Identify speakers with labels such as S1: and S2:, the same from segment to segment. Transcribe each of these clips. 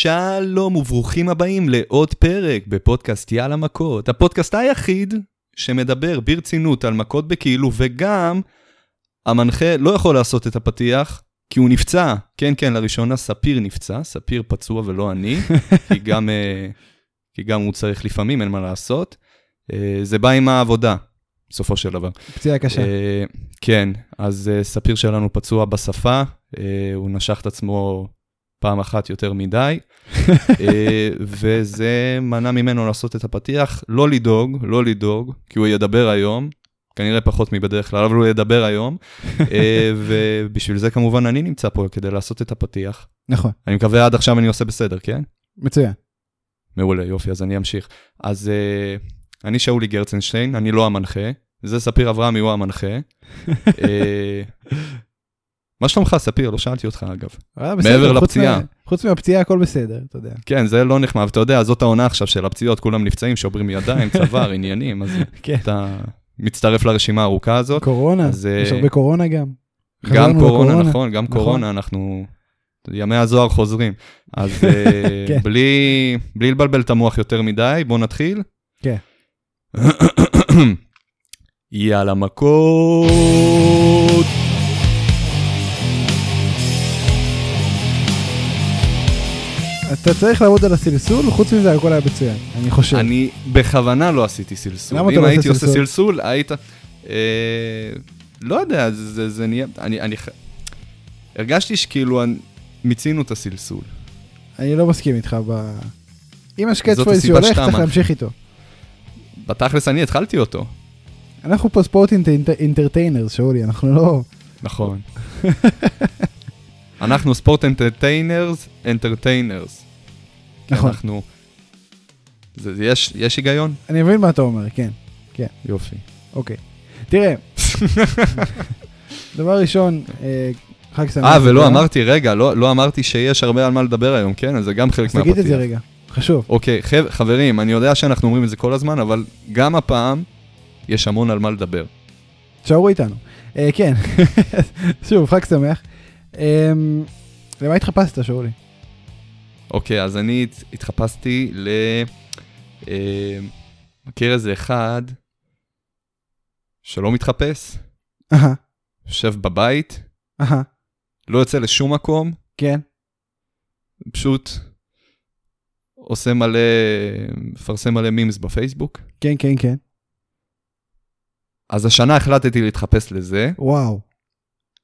S1: שלום וברוכים הבאים לעוד פרק בפודקאסט יאללה מכות, הפודקאסט היחיד שמדבר ברצינות על מכות בכאילו, וגם המנחה לא יכול לעשות את הפתיח, כי הוא נפצע. כן, כן, לראשונה ספיר נפצע, ספיר פצוע ולא אני, כי גם, אה, כי גם הוא צריך לפעמים, אין מה לעשות. אה, זה בא עם העבודה, בסופו של דבר.
S2: פציעה קשה.
S1: אה, כן, אז ספיר שלנו פצוע בשפה, הוא נשך את עצמו פעם אחת יותר מדי, אה, וזה מנע ממנו לעשות את הפתיח. לא לדאוג, לא לדאוג, כי הוא ידבר היום, כנראה פחות מבדרך כלל, אבל הוא ידבר היום, אה, ובשביל זה כמובן אני נמצא פה כדי לעשות את הפתיח.
S2: נכון,
S1: אני מקווה עד עכשיו אני עושה בסדר, כן?
S2: מצוין.
S1: מעולה, יופי, אז אני אמשיך. אז uh, אני שאולי גרצנשטיין, אני לא המנחה, זה ספיר אברהמי, הוא המנחה. uh, מה שלומך, ספיר? לא שאלתי אותך, אגב.
S2: אה,
S1: מעבר לפציעה.
S2: חוץ מהפציעה הכל בסדר, אתה יודע.
S1: כן, זה לא נחמד, ואתה יודע, זאת העונה עכשיו של הפציעות, כולם נפצעים, שוברים ידיים, צוואר, עניינים, אז
S2: כן.
S1: אתה מצטרף לרשימה הארוכה הזאת.
S2: קורונה,
S1: אז, אה,
S2: יש הרבה קורונה גם.
S1: גם קורונה. נכון, גם
S2: נכון.
S1: קורונה, אנחנו... ימי הזוהר חוזרים. אז אה,
S2: כן.
S1: בלי לבלבל את המוח יותר מדי, בוא נתחיל.
S2: כן.
S1: יאללה מכות.
S2: אתה צריך לעבוד על הסלסול, חוץ מזה הכל היה מצוין, אני חושב.
S1: אני בכוונה לא עשיתי סלסול.
S2: למה אתה
S1: אם
S2: לא
S1: הייתי
S2: עושה
S1: עושה
S2: סלסול?
S1: סלסול, היית... אה, לא יודע, זה נהיה... אני... הרגשתי שכאילו מיצינו את הסלסול.
S2: אני לא מסכים איתך ב... אם יש
S1: catchphrase
S2: שהולך,
S1: שאתה
S2: צריך. להמשיך איתו.
S1: בתכלס אני התחלתי אותו.
S2: אנחנו פה sports entertainers, שאולי, אנחנו לא...
S1: נכון. אנחנו sports entertainers, entertainers.
S2: נכון.
S1: אנחנו... זה, זה יש, יש היגיון?
S2: אני מבין מה אתה אומר, כן,
S1: יופי.
S2: אוקיי. תראה, דבר ראשון, אה, חג שמח.
S1: אה, ולא. אמרתי, רגע, לא, לא אמרתי שיש הרבה על מה לדבר היום, כן? אז זה גם חלק
S2: אז
S1: מהפתיח.
S2: תגיד את זה רגע, חשוב.
S1: אוקיי, חב, חברים, אני יודע שאנחנו אומרים את זה כל הזמן, אבל גם הפעם יש המון על מה לדבר.
S2: תשארו איתנו. אה, כן, שוב, חג שמח. אה, למה התחפשת, שאולי?
S1: אוקיי, אז אני הת- התחפשתי ל... אה, מכיר איזה אחד שלא מתחפש, יושב בבית, לא יוצא לשום מקום,
S2: כן.
S1: פשוט עושה מלא, מפרסם מלא מימס בפייסבוק.
S2: כן, כן, כן.
S1: אז השנה החלטתי להתחפש לזה.
S2: וואו.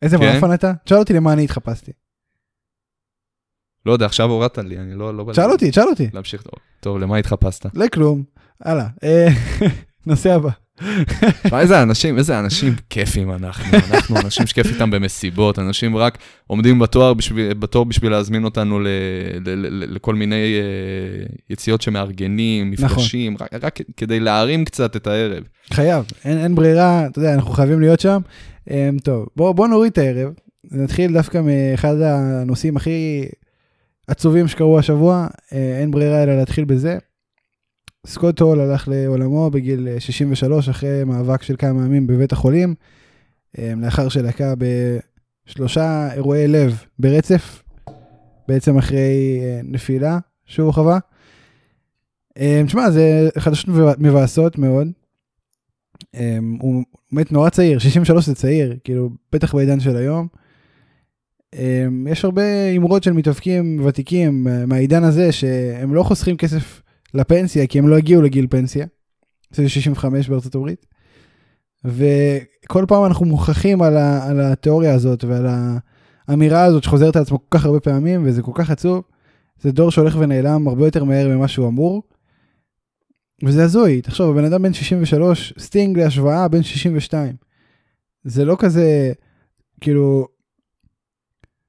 S2: איזה
S1: כן.
S2: מעפן אתה? תשאל אותי למה אני התחפשתי.
S1: לא יודע, עכשיו הורדת לי, אני לא... לא
S2: תשאל אותי, תשאל אותי.
S1: להמשיך. טוב, למה התחפשת?
S2: לכלום. הלאה. אה, נושא הבא.
S1: תשמע, איזה אנשים, איזה אנשים כיפים אנחנו. אנחנו אנשים שכיף איתם במסיבות, אנשים רק עומדים בתואר בשביל, בתור בשביל להזמין אותנו ל, ל, ל, ל, לכל מיני אה, יציאות שמארגנים,
S2: נכון.
S1: מפגשים, רק, רק כדי להרים קצת את הערב.
S2: חייב, אין, אין ברירה, אתה יודע, אנחנו חייבים להיות שם. Um, טוב, בוא, בוא נוריד את הערב. נתחיל דווקא מאחד הנושאים הכי עצובים שקרו השבוע, uh, אין ברירה אלא להתחיל בזה. סקוט הול הלך לעולמו בגיל אה, 63 אחרי מאבק של כמה ימים בבית החולים, um, לאחר שלקה בשלושה אירועי לב ברצף, בעצם אחרי uh, נפילה שהוא חווה. תשמע, זה חדשות מבאסות מאוד. Um, הוא מת נורא צעיר, 63 זה צעיר, כאילו, בטח בעידן של היום. Um, יש הרבה אמרות של מתאבקים ותיקים אה, מהעידן הזה שהם לא חוסכים כסף לפנסיה כי הם לא הגיעו לגיל פנסיה. זה 65 בארצות הברית. וכל פעם אנחנו מוכרחים על, ה, על התיאוריה הזאת ועל האמירה הזאת שחוזרת על עצמו כל כך הרבה פעמים וזה כל כך עצוב. זה דור שהולך ונעלם הרבה יותר מהר ממה שהוא אמור. וזה הזוי, תחשוב, הבן אדם בן 63, סטינג להשוואה בן 62. זה לא כזה, כאילו,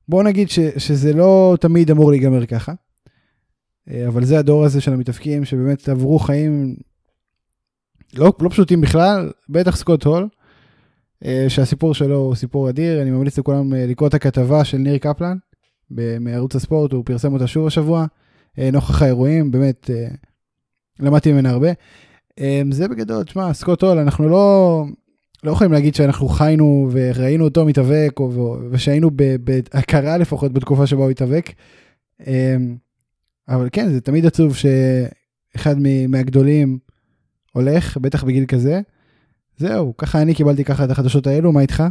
S2: בוא נגיד ש, שזה לא תמיד אמור להיגמר ככה, אה, אבל זה הדור הזה של המתאבקים שבאמת עברו חיים לא, לא פשוטים בכלל, בטח סקוט הול, אה, שהסיפור שלו הוא סיפור אדיר, אני ממליץ לכולם אה, לקרוא את הכתבה של ניר קפלן מערוץ הספורט, הוא פרסם אותה שוב השבוע, נוכח האירועים, באמת למדתי ממנה הרבה. אה, זה בגדול, תשמע, סקוט הול, אנחנו לא, לא יכולים להגיד שאנחנו חיינו וראינו אותו מתאבק, או, ושהיינו בהכרה לפחות בתקופה שבה הוא התאבק. אה, אבל כן, זה תמיד עצוב שאחד מהגדולים הולך, בטח בגיל כזה. זהו, ככה אני קיבלתי ככה את החדשות האלו, מה איתך?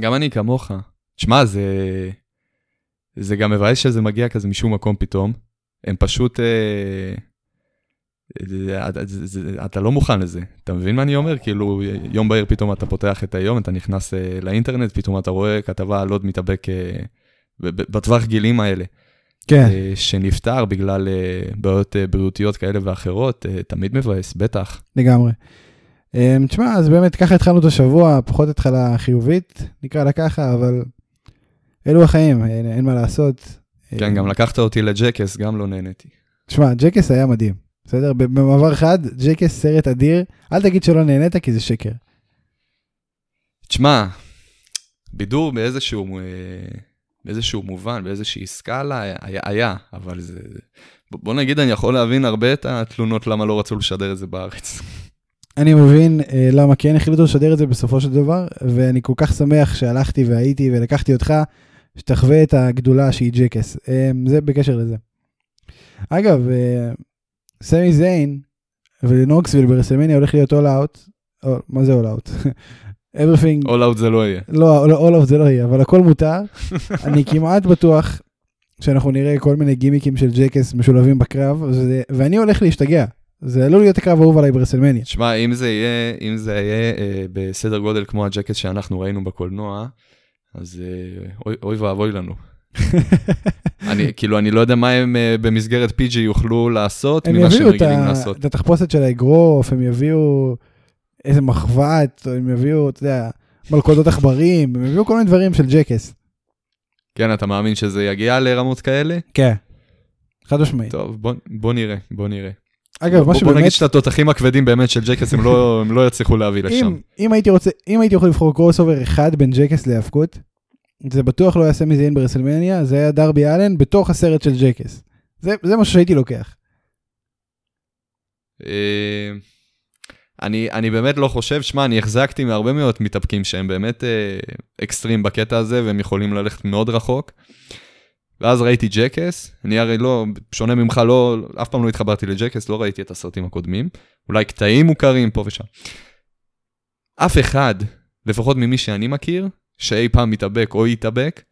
S1: גם אני כמוך. שמע, זה... זה גם מבאס שזה מגיע כזה משום מקום פתאום. הם פשוט... אה... אתה לא מוכן לזה, אתה מבין מה אני אומר? כאילו, יום בהיר פתאום אתה פותח את היום, אתה נכנס אה, לאינטרנט, פתאום אתה רואה כתבה על עוד מתאבק אה, בטווח גילים האלה,
S2: כן.
S1: אה, שנפטר בגלל בעיות בריאותיות כאלה ואחרות, תמיד מבאס, בטח.
S2: לגמרי. אמ, תשמע, אז באמת ככה התחלנו את השבוע, פחות התחלה חיובית, נקרא לה ככה, אבל אלו החיים, אין, אין מה לעשות.
S1: כן, גם לקחת אותי לג'קס, גם לא נהניתי.
S2: תשמע, ג'קס היה מדהים, בסדר? במעבר חד, ג'קס סרט אדיר, אל תגיד שלא נהנית כי זה שקר.
S1: תשמע, בידור באיזשהו, אה, באיזשהו מובן, באיזושהי סקאלה, היה, היה אבל זה... בוא נגיד, אני יכול להבין הרבה את התלונות למה לא רצו לשדר את זה בארץ.
S2: אני מבין אה, למה כן החליטו לשדר את זה בסופו של דבר, ואני כל כך שמח שהלכתי והייתי ולקחתי אותך, שתחווה את הגדולה שהיא Jackass. אה, זה בקשר לזה. אגב, אה, סמי זיין ונוקסוויל ברסלמניה הולך להיות all out, או, מה זה all out? everything,
S1: All out זה לא יהיה.
S2: לא, לא, all out זה לא יהיה, אבל הכל מותר. אני כמעט בטוח שאנחנו נראה כל מיני גימיקים של Jackass משולבים בקרב, וזה, ואני הולך להשתגע. זה עלול להיות הקרב האהוב עליי ברסלמניה.
S1: תשמע, אם זה יהיה, אם זה יהיה אה, בסדר גודל כמו הג'קט שאנחנו ראינו בקולנוע, אז אה, אוי, אוי ואבוי לנו. אני, כאילו, אני לא יודע מה הם אה, במסגרת PG יוכלו לעשות ממה שהם רגילים. לעשות.
S2: את התחפושת של האגרוף, הם יביאו איזה מחבת, הם יביאו, אתה יודע, מלכודות עכברים, הם יביאו כל מיני דברים של ג'קס.
S1: כן, אתה מאמין שזה יגיע לרמות כאלה?
S2: כן. חד משמעית.
S1: טוב, בוא, בוא נראה, בוא נראה.
S2: אגב,
S1: בוא,
S2: משהו
S1: בוא
S2: באמת,
S1: נגיד שאת התותחים הכבדים באמת של ג'קס הם לא, הם לא יצליחו להביא לשם.
S2: אם, אם הייתי רוצה, אם הייתי יכול לבחור crossover אחד בין Jackass להיאבקות, זה בטוח לא היה סמי זיין ברסלמניה, זה היה דרבי אלן בתוך הסרט של Jackass. זה, זה משהו שהייתי לוקח.
S1: אה, אני, אני באמת לא חושב, שמע, אני החזקתי מהרבה מאוד מתאבקים שהם באמת אה, אקסטרים בקטע הזה, והם יכולים ללכת מאוד רחוק. ואז ראיתי Jackass, אני הרי לא, שונה ממך, לא, אף פעם לא התחברתי ל Jackass, לא ראיתי את הסרטים הקודמים, אולי קטעים מוכרים פה ושם. אף אחד, לפחות ממי שאני מכיר, שאי פעם מתאבק או יתאבק,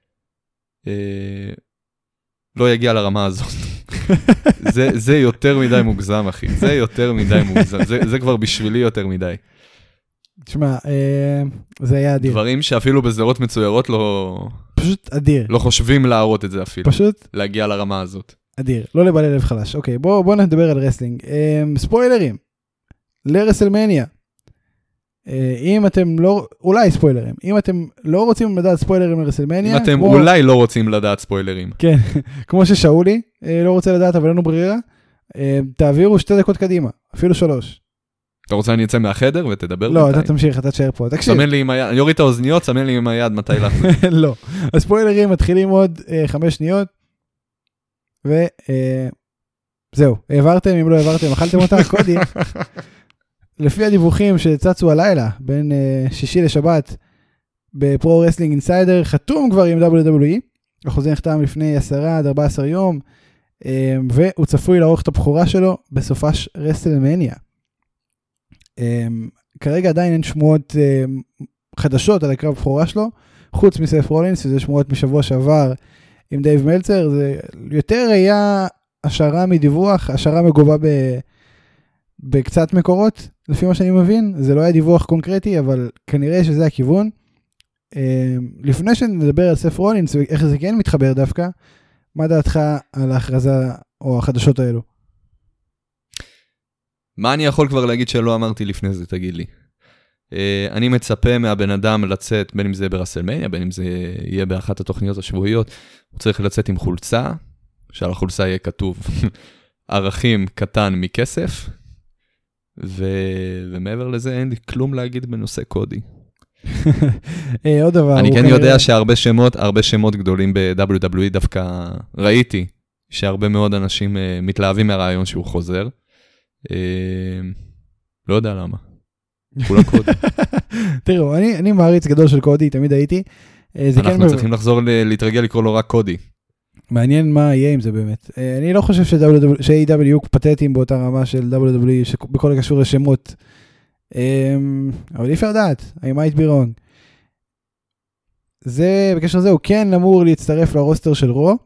S1: אה, לא יגיע לרמה הזאת. זה, זה יותר מדי מוגזם, אחי. זה יותר מדי מוגזם. זה, זה כבר בשבילי יותר מדי.
S2: תשמע, אה, זה היה אדיר.
S1: דברים שאפילו בסדרות מצוירות לא,
S2: פשוט אדיר.
S1: לא חושבים להראות את זה אפילו.
S2: פשוט
S1: להגיע לרמה הזאת.
S2: אדיר, לא לבעלי לב חלש. אוקיי, בואו בוא נדבר על wrestling. Um, ספוילרים לרסלמניה. Uh, אם אתם לא, אולי ספוילרים, אם אתם לא רוצים לדעת ספוילרים לרסלמניה,
S1: אם אתם
S2: כמו,
S1: שאולי לא רוצים לדעת ספוילרים.
S2: כן, כמו ששאולי uh, לא רוצה לדעת אבל אין לנו ברירה, uh, תעבירו שתי דקות קדימה, אפילו שלוש.
S1: אתה רוצה שאני אצא מהחדר ותדבר
S2: לא, אתה? תמשיך, אתה תשאר פה, תקשיב.
S1: סמן לי עם היד, אני אוריד את האוזניות, סמן לי עם היד מתי להחזיר.
S2: לא. הספוילרים מתחילים עוד חמש שניות, וזהו, העברתם, אם לא העברתם, אכלתם אותה, קודי. לפי הדיווחים שצצו הלילה, בין uh, שישי לשבת, ב Pro Wrestling Insider, חתום כבר עם WWE, החוזה נחתם לפני 10 עד 14 יום, um, והוא צפוי לערוך את הבכורה שלו בסופש רסלמניה. Um, כרגע עדיין אין שמועות um, חדשות על הקרב בכורה שלו, חוץ מסף רולינס, שזה שמועות משבוע שעבר עם דייב מלצר, זה יותר היה השערה מדיווח, השערה מגובה ב... בקצת מקורות, לפי מה שאני מבין, זה לא היה דיווח קונקרטי, אבל כנראה שזה הכיוון. אה, לפני שנדבר על סף רולינס ואיך זה כן מתחבר דווקא, מה דעתך על ההכרזה או החדשות האלו?
S1: מה אני יכול כבר להגיד שלא אמרתי לפני זה, תגיד לי. Uh, אני מצפה מהבן אדם לצאת, בין אם זה ברסלמניה, בין אם זה יהיה באחת התוכניות השבועיות, הוא צריך לצאת עם חולצה, שעל החולצה יהיה כתוב ערכים קטן מכסף, ו... ומעבר לזה אין לי כלום להגיד בנושא קודי.
S2: אה, עוד דבר,
S1: אני כן יודע שהרבה שמות, הרבה שמות גדולים ב-WWE דווקא ראיתי, שהרבה מאוד אנשים uh, מתלהבים מהרעיון שהוא חוזר. Uh, לא יודע למה. כולה קודי.
S2: תראו, אני, אני מעריץ גדול של קודי, תמיד הייתי. כן
S1: אנחנו
S2: מב-
S1: צריכים לחזור להתרגל לקרוא לו רק קודי.
S2: מעניין מה יהיה עם זה באמת. אה, אני לא חושב ש-AW יהיו פתטיים באותה רמה של WWE בכל הקשור לשמות. אמ, אבל אי אפשר לדעת, I might be wrong. זה, בקשר לזה, הוא כן אמור להצטרף לרוסטר של רו.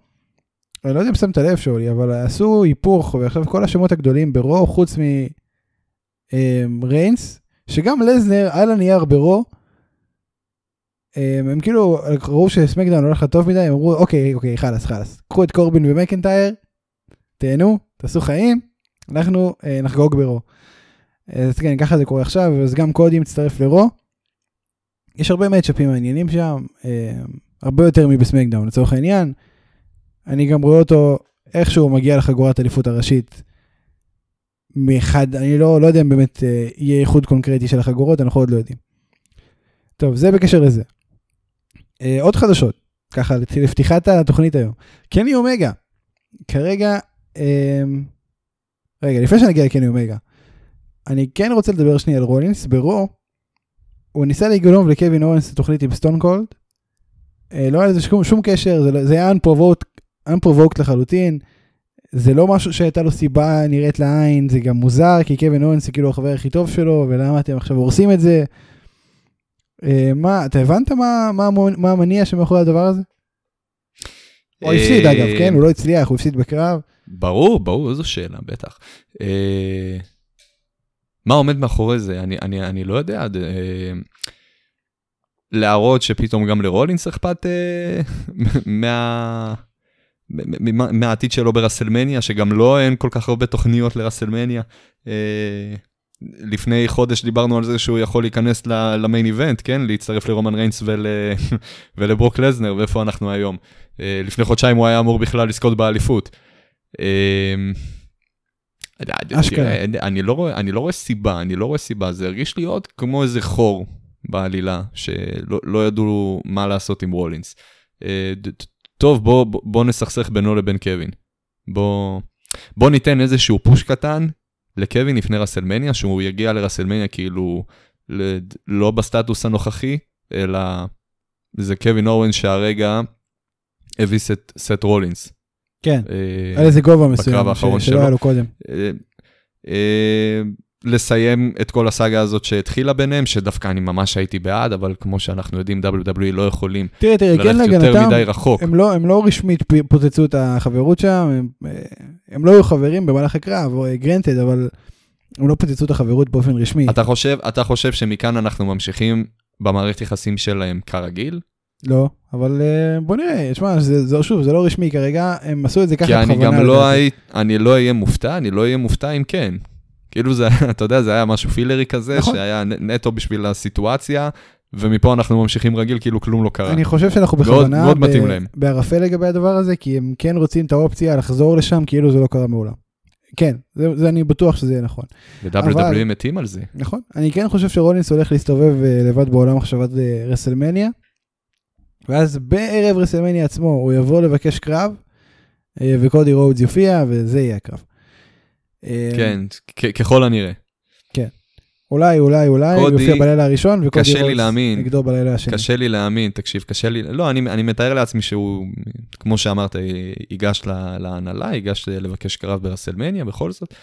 S2: אני לא יודע אם שמת לב שאולי, אבל עשו היפוך, ועכשיו כל השמות הגדולים ברו, חוץ מריינס, אמ, שגם לזנר על הנייר ברו, הם, כאילו ראו שסמקדאון הולך לטוב מדי, הם אמרו אוקיי, אוקיי, חלאס, חלאס. קחו את קורבין ומקנטייר, תהנו, תעשו חיים, אנחנו אה, נחגוג ברו. אז כן, ככה זה קורה עכשיו, אז גם קודי מצטרף לרו. יש הרבה מצ'אפים מעניינים שם, אה, הרבה יותר מבסמקדאון לצורך העניין. אני גם רואה אותו איכשהו מגיע לחגורת אליפות הראשית. מאחד, אני לא, לא יודע אם באמת אה, יהיה איחוד קונקרטי של החגורות, אנחנו עוד לא יודעים. טוב, זה בקשר לזה. אה, עוד חדשות, ככה לפתיחת התוכנית היום. קני אומגה, כרגע, אה, רגע, לפני שנגיע לקני אומגה, אני כן רוצה לדבר שנייה על רולינס, ברו, הוא ניסה לגנוב לקווין אורנס את התוכנית עם סטון קולד, אה, לא היה לזה שום, שום קשר, זה, לא, היה unprovoked לחלוטין, זה לא משהו שהייתה לו סיבה נראית לעין, זה גם מוזר, כי קווין אורנס זה כאילו החבר הכי טוב שלו, ולמה אתם עכשיו הורסים את זה? אה, מה, אתה הבנת מה, מה, מה המניע שמאחורי הדבר הזה? הוא הפסיד אגב, כן? הוא לא הצליח, הוא הפסיד בקרב.
S1: ברור, ברור, איזו שאלה, בטח. אה, מה עומד מאחורי זה? אני, אני, אני לא יודע. אה, להראות שפתאום גם לרולינס אכפת מה... מהעתיד שלו ברסלמניה, שגם לא אין כל כך הרבה תוכניות לרסלמניה. לפני חודש דיברנו על זה שהוא יכול להיכנס למיין איבנט, כן? להצטרף לרומן ריינס ול... ולברוק לזנר, ואיפה אנחנו היום. אה, לפני חודשיים הוא היה אמור בכלל לזכות באליפות. אה, אשכרה. אני לא, רואה, אני לא רואה סיבה, אני לא רואה סיבה, זה הרגיש לי עוד כמו איזה חור בעלילה, שלא לא ידעו מה לעשות עם רולינס. אה, טוב, בוא, בוא נסכסך בינו לבין קווין. בוא, בוא ניתן איזשהו push קטן, לקווין לפני רסלמניה, שהוא יגיע לרסלמניה כאילו לא בסטטוס הנוכחי, אלא זה קווין אורן שהרגע הביס את סט רולינס.
S2: כן, אה, על איזה גובה מסוים, שלא היה לו קודם. אה,
S1: אה, לסיים את כל הסאגה הזאת שהתחילה ביניהם, שדווקא אני ממש הייתי בעד, אבל כמו שאנחנו יודעים, WWE לא יכולים
S2: תראה, תראה, כן ללכת יותר מדי רחוק. הם לא, הם לא רשמית פוצצו את החברות שם, הם, הם לא היו חברים במהלך הקרב, או גרנטד, אבל הם לא פוצצו את החברות באופן רשמי.
S1: אתה חושב, אתה חושב שמכאן אנחנו ממשיכים במערכת יחסים שלהם כרגיל?
S2: לא, אבל אה, בוא נראה, שמע, זה, זה, שוב, זה לא רשמי כרגע, הם עשו את זה ככה בכוונה.
S1: כי אני גם לא, הי, אני לא אהיה מופתע, אני לא אהיה מופתע אם כן. כאילו זה, אתה יודע, זה היה משהו פילרי כזה, נכון. שהיה נטו בשביל הסיטואציה, ומפה אנחנו ממשיכים רגיל, כאילו כלום לא קרה.
S2: אני חושב שאנחנו בכוונה מאוד, מאוד בערפל לגבי הדבר הזה, כי הם כן רוצים את האופציה לחזור לשם, כאילו זה לא קרה מעולם. כן, זה, זה אני בטוח שזה יהיה נכון.
S1: ו-WWE מתים על זה.
S2: נכון. אני כן חושב שרולינס הולך להסתובב uh, לבד בעולם עד uh, רסלמניה, ואז בערב רסלמניה עצמו הוא יבוא לבקש קרב, uh, וקודי רודס יופיע, וזה יהיה הקרב.
S1: כן, ככל הנראה.
S2: כן. אולי, אולי, אולי, הוא יופיע בלילה הראשון,
S1: וקודי רודס נגדו
S2: בלילה השני.
S1: קשה לי להאמין, תקשיב, קשה לי, לא, אני, אני מתאר לעצמי שהוא, כמו שאמרת, ייגש להנהלה, ייגש לבקש קרב ברסלמניה, בכל זאת.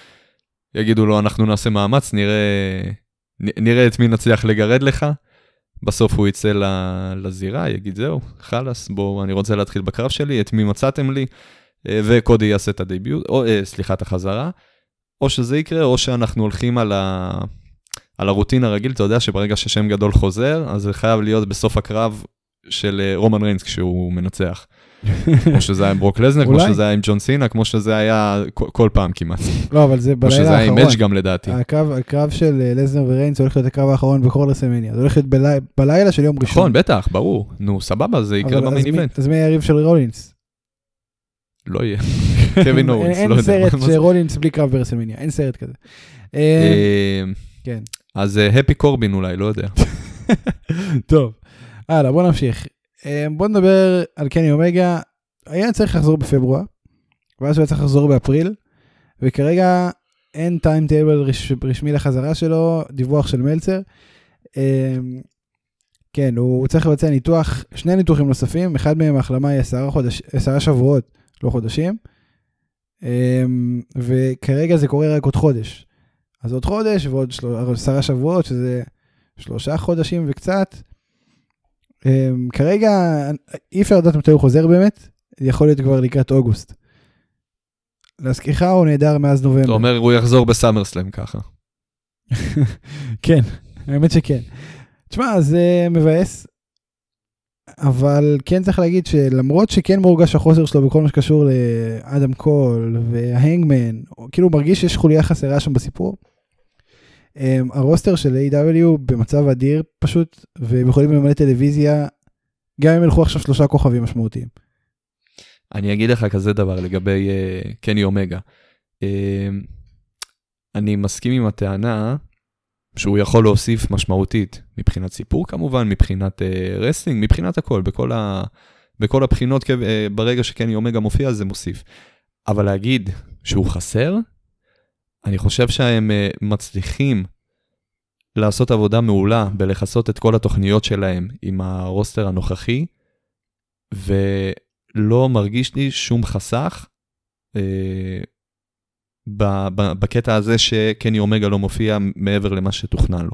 S1: יגידו לו, אנחנו נעשה מאמץ, נראה, נראה את מי נצליח לגרד לך. בסוף הוא יצא לזירה, יגיד, זהו, חלאס, בואו, אני רוצה להתחיל בקרב שלי, את מי מצאתם לי, אה, וקודי יעשה את הדיביוט, או, אה, סליחה, את החזרה. או שזה יקרה, או שאנחנו הולכים על, ה... על הרוטין הרגיל, אתה יודע שברגע ששם גדול חוזר, אז זה חייב להיות בסוף הקרב של אה, רומן ריינס כשהוא מנצח. כמו שזה היה עם ברוק לזנר, כמו שזה היה עם ג'ון סינה, כמו שזה היה כל, פעם כמעט.
S2: לא, אבל זה בלילה האחרון. כמו שזה היה עם
S1: אדג' גם לדעתי.
S2: הקרב, הקרב של אה, לזנר וריינס הולך להיות הקרב האחרון בכל רסלמניה. זה הולך להיות בלי, בלילה של יום ראשון.
S1: נכון, בטח, ברור. נו, סבבה, זה יקרה ב main event.
S2: אז מי היריב של רולינס?
S1: לא יהיה. קווין אוונס,
S2: לא יודע. אין סרט שרולינס בלי קרב ברסלמניה, אין סרט כזה.
S1: אה, כן. אז happy אה, קורבין אולי, לא יודע.
S2: טוב, הלאה, בוא נמשיך. בוא נדבר על קני אומגה. היה צריך לחזור בפברואר, ואז הוא היה צריך לחזור באפריל, וכרגע אין timetable רשמי לחזרה שלו, דיווח של מלצר. כן, הוא צריך לבצע ניתוח, שני ניתוחים נוספים, אחד מהם ההחלמה היא עשרה שבועות לא חודשים. אמ, וכרגע זה קורה רק עוד חודש. אז עוד חודש ועוד עשרה שבועות, שזה שלושה חודשים וקצת. אמ, כרגע אי אפשר לדעת מתי הוא חוזר באמת, יכול להיות כבר לקראת אוגוסט. להזכירך, הוא נהדר מאז נובמבר.
S1: אתה אומר, הוא יחזור בסאמרסלאם ככה.
S2: כן, האמת שכן. תשמע, זה מבאס, אבל כן צריך להגיד שלמרות שכן מורגש החוסר שלו בכל מה שקשור לאדם קול וההנגמן, כאילו מרגיש שיש חוליה חסרה שם בסיפור. אמ, ה roster של AEW במצב אדיר פשוט, והם יכולים למלא טלוויזיה, גם אם ילכו עכשיו שלושה כוכבים משמעותיים.
S1: אני אגיד לך כזה דבר לגבי אה, קני אומגה. אה, אני מסכים עם הטענה שהוא יכול להוסיף משמעותית מבחינת סיפור כמובן, מבחינת אה, wrestling, מבחינת הכל, בכל, ה, בכל הבחינות, אה, ברגע שקני אומגה מופיע זה מוסיף. אבל להגיד שהוא חסר, אני חושב שהם uh, מצליחים לעשות עבודה מעולה בלכסות את כל התוכניות שלהם עם הרוסטר הנוכחי, ולא מרגיש לי שום חסך אה, בקטע הזה שקני אומגה לא מופיע מעבר למה שתוכנן לו.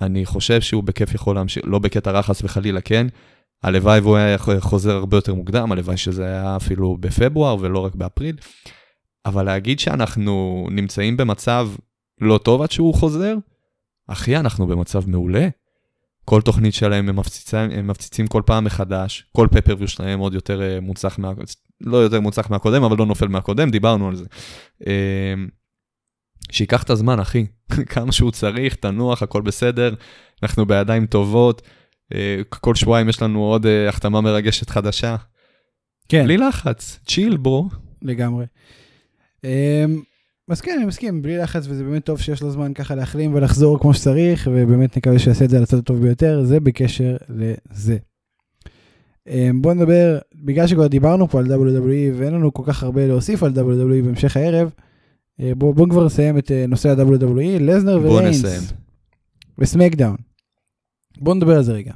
S1: אני חושב שהוא בכיף יכול להמשיך, לא בקטע רע חס וחלילה, כן? הלוואי והוא היה חוזר הרבה יותר מוקדם, הלוואי שזה היה אפילו בפברואר ולא רק באפריל. אבל להגיד שאנחנו נמצאים במצב לא טוב עד שהוא חוזר, אחי, אנחנו במצב מעולה. כל תוכנית שלהם הם מפציצים, הם מפציצים כל פעם מחדש, כל פפרוויו שלהם עוד יותר אה, מוצלח, מה, לא יותר מוצלח מהקודם, אבל לא נופל מהקודם, דיברנו על זה. אה, שייקח את הזמן, אחי, כמה שהוא צריך, תנוח, הכל בסדר, אנחנו בידיים טובות, אה, כל שבועיים יש לנו עוד אה, החתמה מרגשת חדשה.
S2: כן,
S1: בלי לחץ, צ'יל ברו.
S2: לגמרי. אמ, כן, אני מסכים, בלי לחץ, וזה באמת טוב שיש לו זמן ככה להחלים ולחזור כמו שצריך, ובאמת נקווה שיעשה את זה על הצד הטוב ביותר, זה בקשר לזה. אמ, בוא נדבר, בגלל שכבר דיברנו פה על WWE ואין לנו כל כך הרבה להוסיף על WWE בהמשך הערב, אה, בוא, בוא כבר נסיים את אה, נושא ה-WWE, לזנר וריינס.
S1: ו
S2: SmackDown. בוא נדבר על זה רגע.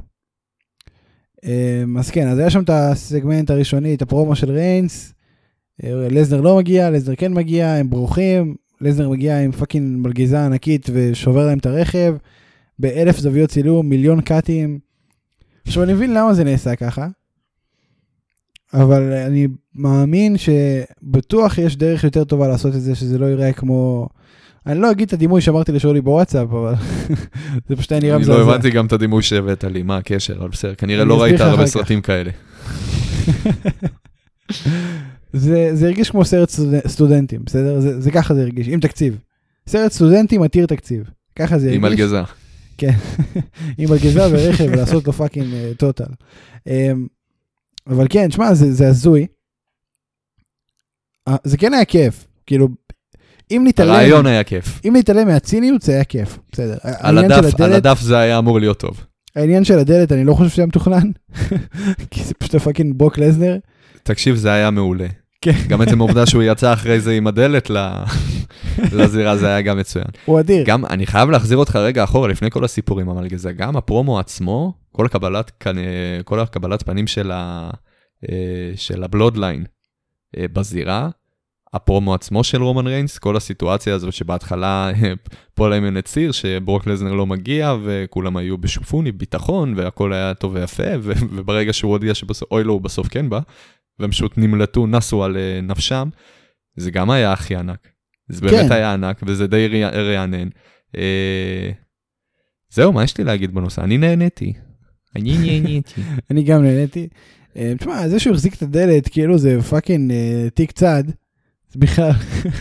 S2: אמ, אז כן, אז היה שם את הסגמנט הראשוני, את הפרומו של ריינס. אה, לזנר לא מגיע, לזנר כן מגיע, הם בורחים. לזנר מגיע עם fucking מלגזה ענקית ושובר להם את הרכב. באלף זוויות צילום, מיליון קאטים. עכשיו אני מבין למה זה נעשה ככה. אבל אני מאמין שבטוח יש דרך יותר טובה לעשות את זה, שזה לא ייראה כמו... אני לא אגיד את הדימוי שאמרתי לשאולי בוואטסאפ, אבל זה פשוט היה נראה
S1: אני
S2: מזעזע.
S1: לא הבנתי גם את הדימוי שהבאת לי, מה הקשר, אבל בסדר, כנראה
S2: אני
S1: לא ראית הרבה. סרטים כאלה.
S2: זה, זה הרגיש כמו סרט סטודנ- סטודנטים, בסדר? זה, זה ככה זה הרגיש, עם תקציב. סרט סטודנטים עתיר תקציב. ככה זה הרגיש.
S1: עם מלגזה.
S2: עם מלגזה ורכב, ולעשות לו fucking אה, total. אבל כן, שמע, זה, זה הזוי. זה כן היה כיף, כאילו, אם נתעלם,
S1: הרעיון היה כיף.
S2: אם נתעלם מהציניות זה היה כיף, בסדר.
S1: על הדף, על
S2: הדלת-
S1: הדף זה היה אמור להיות טוב.
S2: העניין של הדלת, אני לא חושב שהיה מתוכנן, כי זה פשוט הפאקינג ברוק לזנר.
S1: תקשיב, זה היה מעולה.
S2: כן.
S1: גם עצם העובדה שהוא יצא אחרי זה עם הדלת לזירה, זה היה גם מצוין.
S2: הוא אדיר.
S1: גם, אני חייב להחזיר אותך רגע אחורה, לפני כל הסיפורים המלגזה, גם הפרומו עצמו, כל הקבלת, כנ- כל הקבלת פנים של, ה, אה, של ה Bloodline אה, בזירה, הפרומו עצמו של רומן ריינס, כל הסיטואציה הזו שבהתחלה אה, פול היימן הצהיר שברוק לזנר לא מגיע וכולם היו בשופוני, ביטחון והכל היה טוב ויפה, וברגע שהוא הודיע שבסוף, אוי לא, הוא בסוף כן בא, והם פשוט נמלטו, נסו על אה, נפשם, זה גם היה הכי ענק. זה באמת
S2: כן.
S1: היה ענק וזה די רע- רענן. אה, זהו, מה יש לי להגיד בנושא? אני נהניתי. אני נהניתי.
S2: אני גם נהניתי. אה, תשמע, זה שהוא החזיק את הדלת, כאילו זה fucking אה, תיק צד, זה בכלל,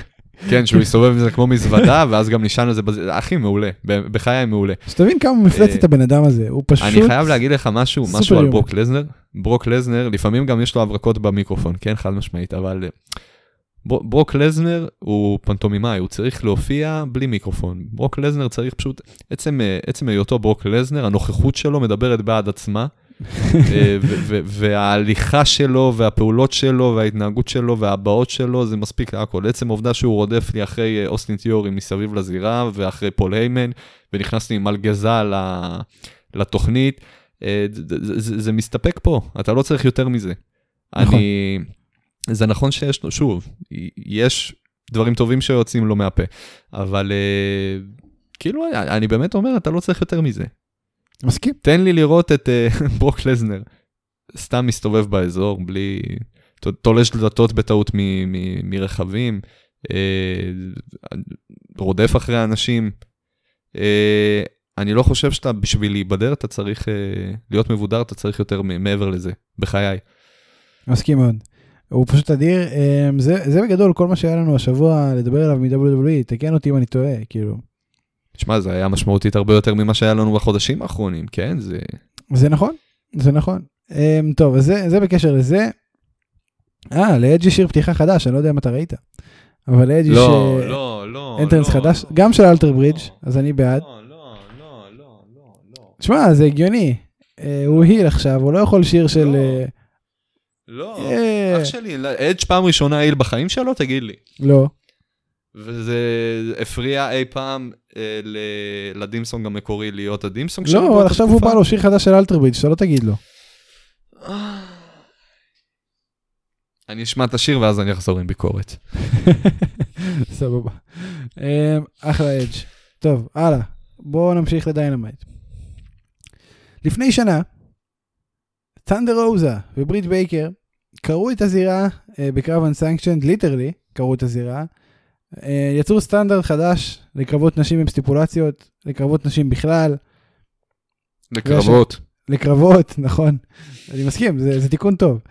S1: כן, שהוא יסתובב עם זה כמו מזוודה, ואז גם נשען על זה, אחי, מעולה, בחיי מעולה.
S2: שתבין כמה מפלצת הבן אדם הזה, הוא פשוט...
S1: אני חייב להגיד לך משהו, משהו על. ברוק לזנר. ברוק לזנר, לפעמים גם יש לו הברקות במיקרופון, כן, חד משמעית, אבל אה, בר- ברוק לזנר הוא פנטומימאי, הוא צריך להופיע בלי מיקרופון. ברוק לזנר צריך פשוט, עצם, אה, עצם היותו ברוק לזנר, הנוכחות שלו מדברת בעד עצמה. אה, וההליכה שלו, והפעולות שלו, וההתנהגות שלו, והבעות שלו, זה מספיק להכל. עצם העובדה שהוא רודף לי אחרי אוסטין תיאורי מסביב לזירה, ואחרי פול היימן, ונכנס לי עם מלגזה לתוכנית, זה- זה זה- זה מסתפק פה, אתה לא צריך יותר מזה.
S2: נכון.
S1: אני... זה נכון שיש לו, שוב, יש דברים טובים שיוצאים לו מהפה, אבל אה, כאילו, אני באמת אומר, אתה לא צריך יותר מזה.
S2: מסכים.
S1: תן לי לראות את אה, ברוק לזנר, סתם מסתובב באזור, בלי... תולש דלתות בטעות מרכבים, אה, רודף אחרי אנשים. אני לא חושב שאתה, בשביל להיבדר, אתה צריך להיות מבודר, אתה צריך יותר מעבר לזה, בחיי.
S2: מסכים מאוד. הוא פשוט אדיר, אמ, זה, זה בגדול כל מה שהיה לנו השבוע לדבר עליו מ-WWE, תקן אותי אם אני טועה, כאילו.
S1: תשמע, זה היה משמעותית הרבה יותר ממה שהיה לנו בחודשים האחרונים, כן? זה...
S2: זה נכון, זה נכון. Um, טוב, אז זה, זה בקשר לזה. אה, לאג' שיר פתיחה חדש, אני לא יודע אם אתה ראית. אבל לאג'
S1: יש... לא, לא, לא.
S2: אנטרנס
S1: לא,
S2: חדש, לא, גם של אלטר ברידג', לא, אז אני בעד.
S1: לא, לא, לא, לא, לא. לא.
S2: שמע, זה הגיוני. Uh, הוא היל עכשיו, הוא לא יכול שיר של... לא. Uh,
S1: לא, אח שלי, אדג' פעם ראשונה איל בחיים שלו? תגיד לי.
S2: לא.
S1: וזה הפריע אי פעם אה, לדימסונג המקורי להיות הדימסונג
S2: שלו? לא, אבל עכשיו הוא בא לו שיר חדש של אלטרברידג', שאתה לא תגיד לו.
S1: אני אשמע את השיר ואז אני אחזור עם ביקורת.
S2: סבבה. אחלה אדג'. טוב, הלאה. בואו נמשיך ל Dynamite. לפני שנה, ת'אנדר רוזה וברית בייקר קרעו את הזירה אה, בקרב אנסנקשנד, ליטרלי קראו את הזירה. אה, יצרו סטנדרט חדש לקרבות נשים עם סטיפולציות, לקרבות נשים בכלל.
S1: לקרבות. וש...
S2: לקרבות, נכון. אני מסכים, זה, זה תיקון טוב.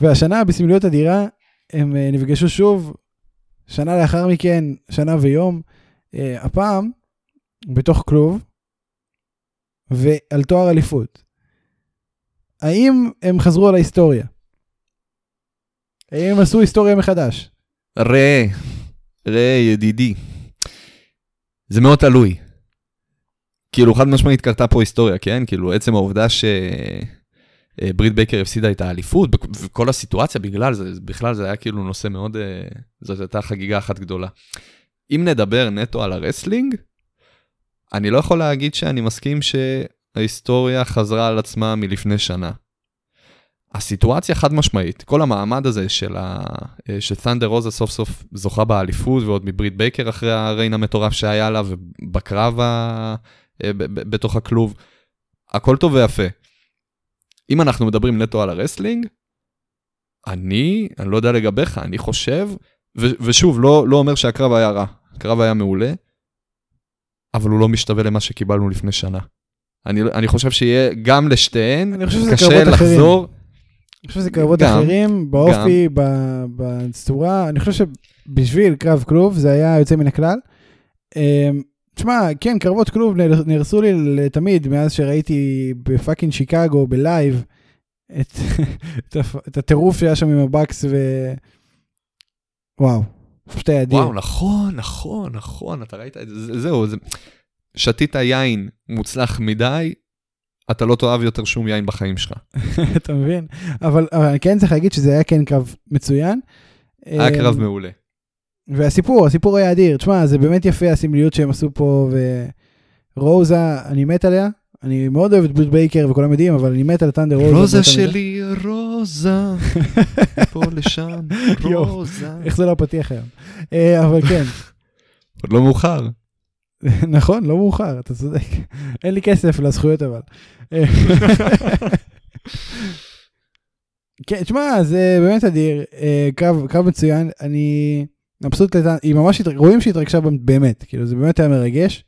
S2: והשנה בסמליות אדירה הם אה, נפגשו שוב, שנה לאחר מכן, שנה ויום, uh, הפעם בתוך כלוב, ועל תואר אליפות. האם הם חזרו על ההיסטוריה? האם הם עשו היסטוריה מחדש?
S1: ראה, ראה ידידי, זה מאוד תלוי. כאילו חד משמעית קרתה פה היסטוריה, כן? כאילו עצם העובדה שברית בייקר הפסידה את האליפות, וכל הסיטואציה בגלל זה, בכלל זה היה כאילו נושא מאוד, אה, זאת הייתה חגיגה אחת גדולה. אם נדבר נטו על ה wrestling, אני לא יכול להגיד שאני מסכים ש... ההיסטוריה חזרה על עצמה מלפני שנה. הסיטואציה חד משמעית, כל המעמד הזה של, ה... שת'אנדר רוזה סוף סוף זוכה באליפות ועוד מברית בייקר אחרי ה reign המטורף שהיה לה ובקרב ה... בתוך הכלוב, הכל טוב ויפה. אם אנחנו מדברים נטו על הרסלינג, אני, אני לא יודע לגביך, אני חושב, ו... ושוב, לא, לא אומר שהקרב היה רע, הקרב היה מעולה, אבל הוא לא משתווה למה שקיבלנו לפני שנה. אני, אני חושב שיהיה גם לשתיהן, קשה לחזור.
S2: אחרים. אני חושב שזה קרבות גם, אחרים, באופי, בצורה, אני חושב שבשביל קרב כלוב זה היה יוצא מן הכלל. אמ, תשמע, כן, קרבות כלוב נהרסו לי לתמיד מאז שראיתי ב fucking שיקגו ב live את, את הטירוף שהיה שם עם הבקס ו... וואו, פשוט היה אדיר.
S1: וואו, נכון, נכון, נכון, אתה ראית את זה, זהו, זה... שתית יין מוצלח מדי, אתה לא תאהב יותר שום יין בחיים שלך.
S2: אתה מבין? אבל, אבל אני כן צריך להגיד שזה היה כן קרב מצוין.
S1: היה קרב אמ, מעולה.
S2: והסיפור, הסיפור היה אדיר. תשמע, זה באמת יפה הסמליות שהם עשו פה, ורוזה, אני מת עליה. אני מאוד אוהב את בוט בייקר וכולם יודעים, אבל אני מת על טנדר רוזה.
S1: רוזה שלי, רוזה, פה לשם, רוזה.
S2: איך זה לא הפתיח היום. אה, אבל כן.
S1: עוד לא מאוחר.
S2: נכון, לא מאוחר, אתה צודק. אין לי כסף לזכויות אבל. כן, תשמע, זה באמת אדיר, אה, קו, קו מצוין, אני מבסוט היא ממש, רואים שהיא התרגשה באמת, כאילו זה באמת היה מרגש.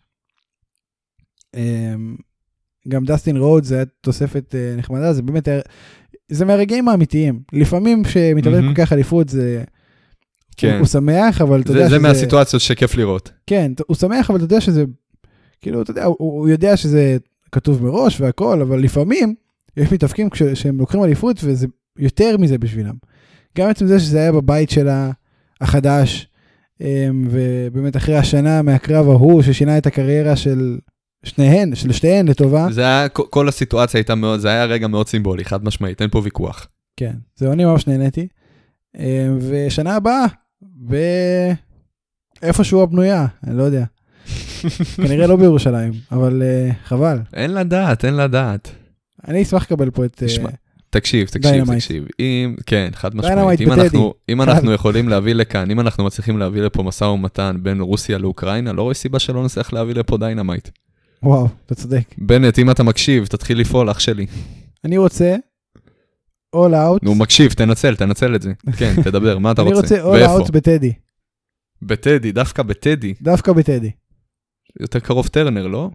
S2: גם דסטין רוד זה היה תוספת אה, נחמדה, זה באמת זה מהרגעים האמיתיים. לפעמים כשמתאבד כל כך אליפות זה... כן. הוא, הוא שמח, אבל אתה יודע
S1: זה שזה... זה מהסיטואציות שכיף לראות.
S2: כן, הוא שמח, אבל אתה יודע שזה, כאילו, אתה יודע, הוא, הוא יודע שזה כתוב מראש והכל, אבל לפעמים יש מתאפקים שהם לוקחים אליפות וזה יותר מזה בשבילם. גם עצם זה שזה היה בבית שלה החדש, אמ, ובאמת אחרי השנה מהקרב ההוא ששינה את הקריירה של שניהן, של שתיהן לטובה.
S1: זה היה, כל הסיטואציה הייתה מאוד, זה היה רגע מאוד סימבולי, חד משמעית, אין פה ויכוח.
S2: כן, זהו, אני ממש נהניתי. אמ, ושנה הבאה, באיפשהו הבנויה, אני לא יודע. כנראה לא בירושלים, אבל אה, חבל.
S1: אין לדעת, אין לדעת.
S2: אני אשמח לקבל פה את... אה,
S1: תקשיב, תקשיב,
S2: Dynamite.
S1: תקשיב. אם, כן, חד משמעית. אם. אנחנו, אם. אנחנו יכולים להביא לכאן, אם אנחנו מצליחים להביא לפה משא ומתן בין רוסיה לאוקראינה, לא רואה סיבה שלא נצליח להביא לפה Dynamite.
S2: וואו, אתה צודק.
S1: בנט, אם אתה מקשיב, תתחיל לפעול, אח שלי.
S2: אני רוצה All Out.
S1: נו, מקשיב, תנצל, תנצל את זה. כן, תדבר, מה אתה
S2: אני
S1: רוצה?
S2: רוצה All Out בטדי.
S1: בטדי, דווקא בטדי.
S2: דווקא בטדי.
S1: יותר קרוב טרנר, לא?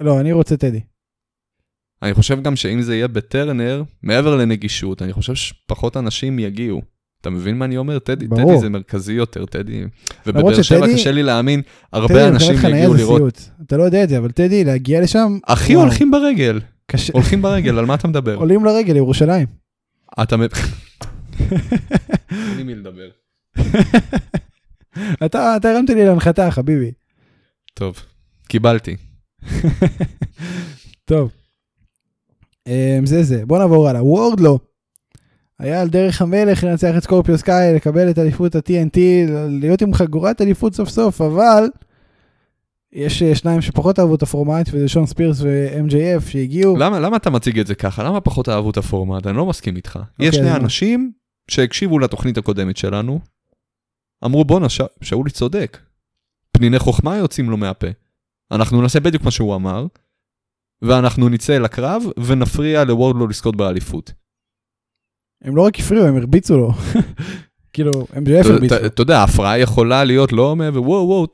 S2: לא, אני רוצה טדי.
S1: אני חושב גם שאם זה יהיה בטרנר, מעבר לנגישות, אני חושב שפחות אנשים יגיעו. אתה מבין מה אני אומר? טדי,
S2: ברור.
S1: טדי זה מרכזי יותר, טדי. ובבאר שבע קשה לי להאמין,
S2: טדי,
S1: הרבה אנשים
S2: מבחינת חניה
S1: יגיעו לראות.
S2: סיוט. אתה לא יודע את זה, אבל טדי, להגיע לשם,
S1: אחי
S2: וואו.
S1: הולכים ברגל,
S2: קשה.
S1: הולכים ברגל, על מה אתה מדבר?
S2: עולים לרגל לירושלים.
S1: אתה... מ- אין לי מי לדבר.
S2: אתה אתה הרמת לי להנחתה, חביבי.
S1: טוב, קיבלתי.
S2: טוב. אמ, זה זה, בוא נעבור הלאה. וורדלו. היה על דרך המלך לנצח את סקורפיו סקאי, לקבל את אליפות ה-TNT, להיות עם חגורת אליפות סוף סוף, אבל יש אה, שניים שפחות אהבו את הפורמט, וזה שון ספירס ו-MJF שהגיעו.
S1: למה למה אתה מציג את זה ככה? למה פחות אהבו את הפורמט? אני לא מסכים איתך. יש
S2: אז
S1: שני
S2: מה?
S1: אנשים שהקשיבו לתוכנית הקודמת שלנו, אמרו בואנה, ש- שאולי צודק. פניני חוכמה יוצאים לו מהפה. אנחנו נעשה בדיוק מה שהוא אמר, ואנחנו נצא לקרב ונפריע לוורדלו לזכות באליפות.
S2: הם לא רק הפריעו, הם הרביצו לו. כאילו, MJF
S1: אתה-
S2: הרביצו.
S1: אתה- יודע, הפרעה יכולה להיות לא מעבר, וואו וואו,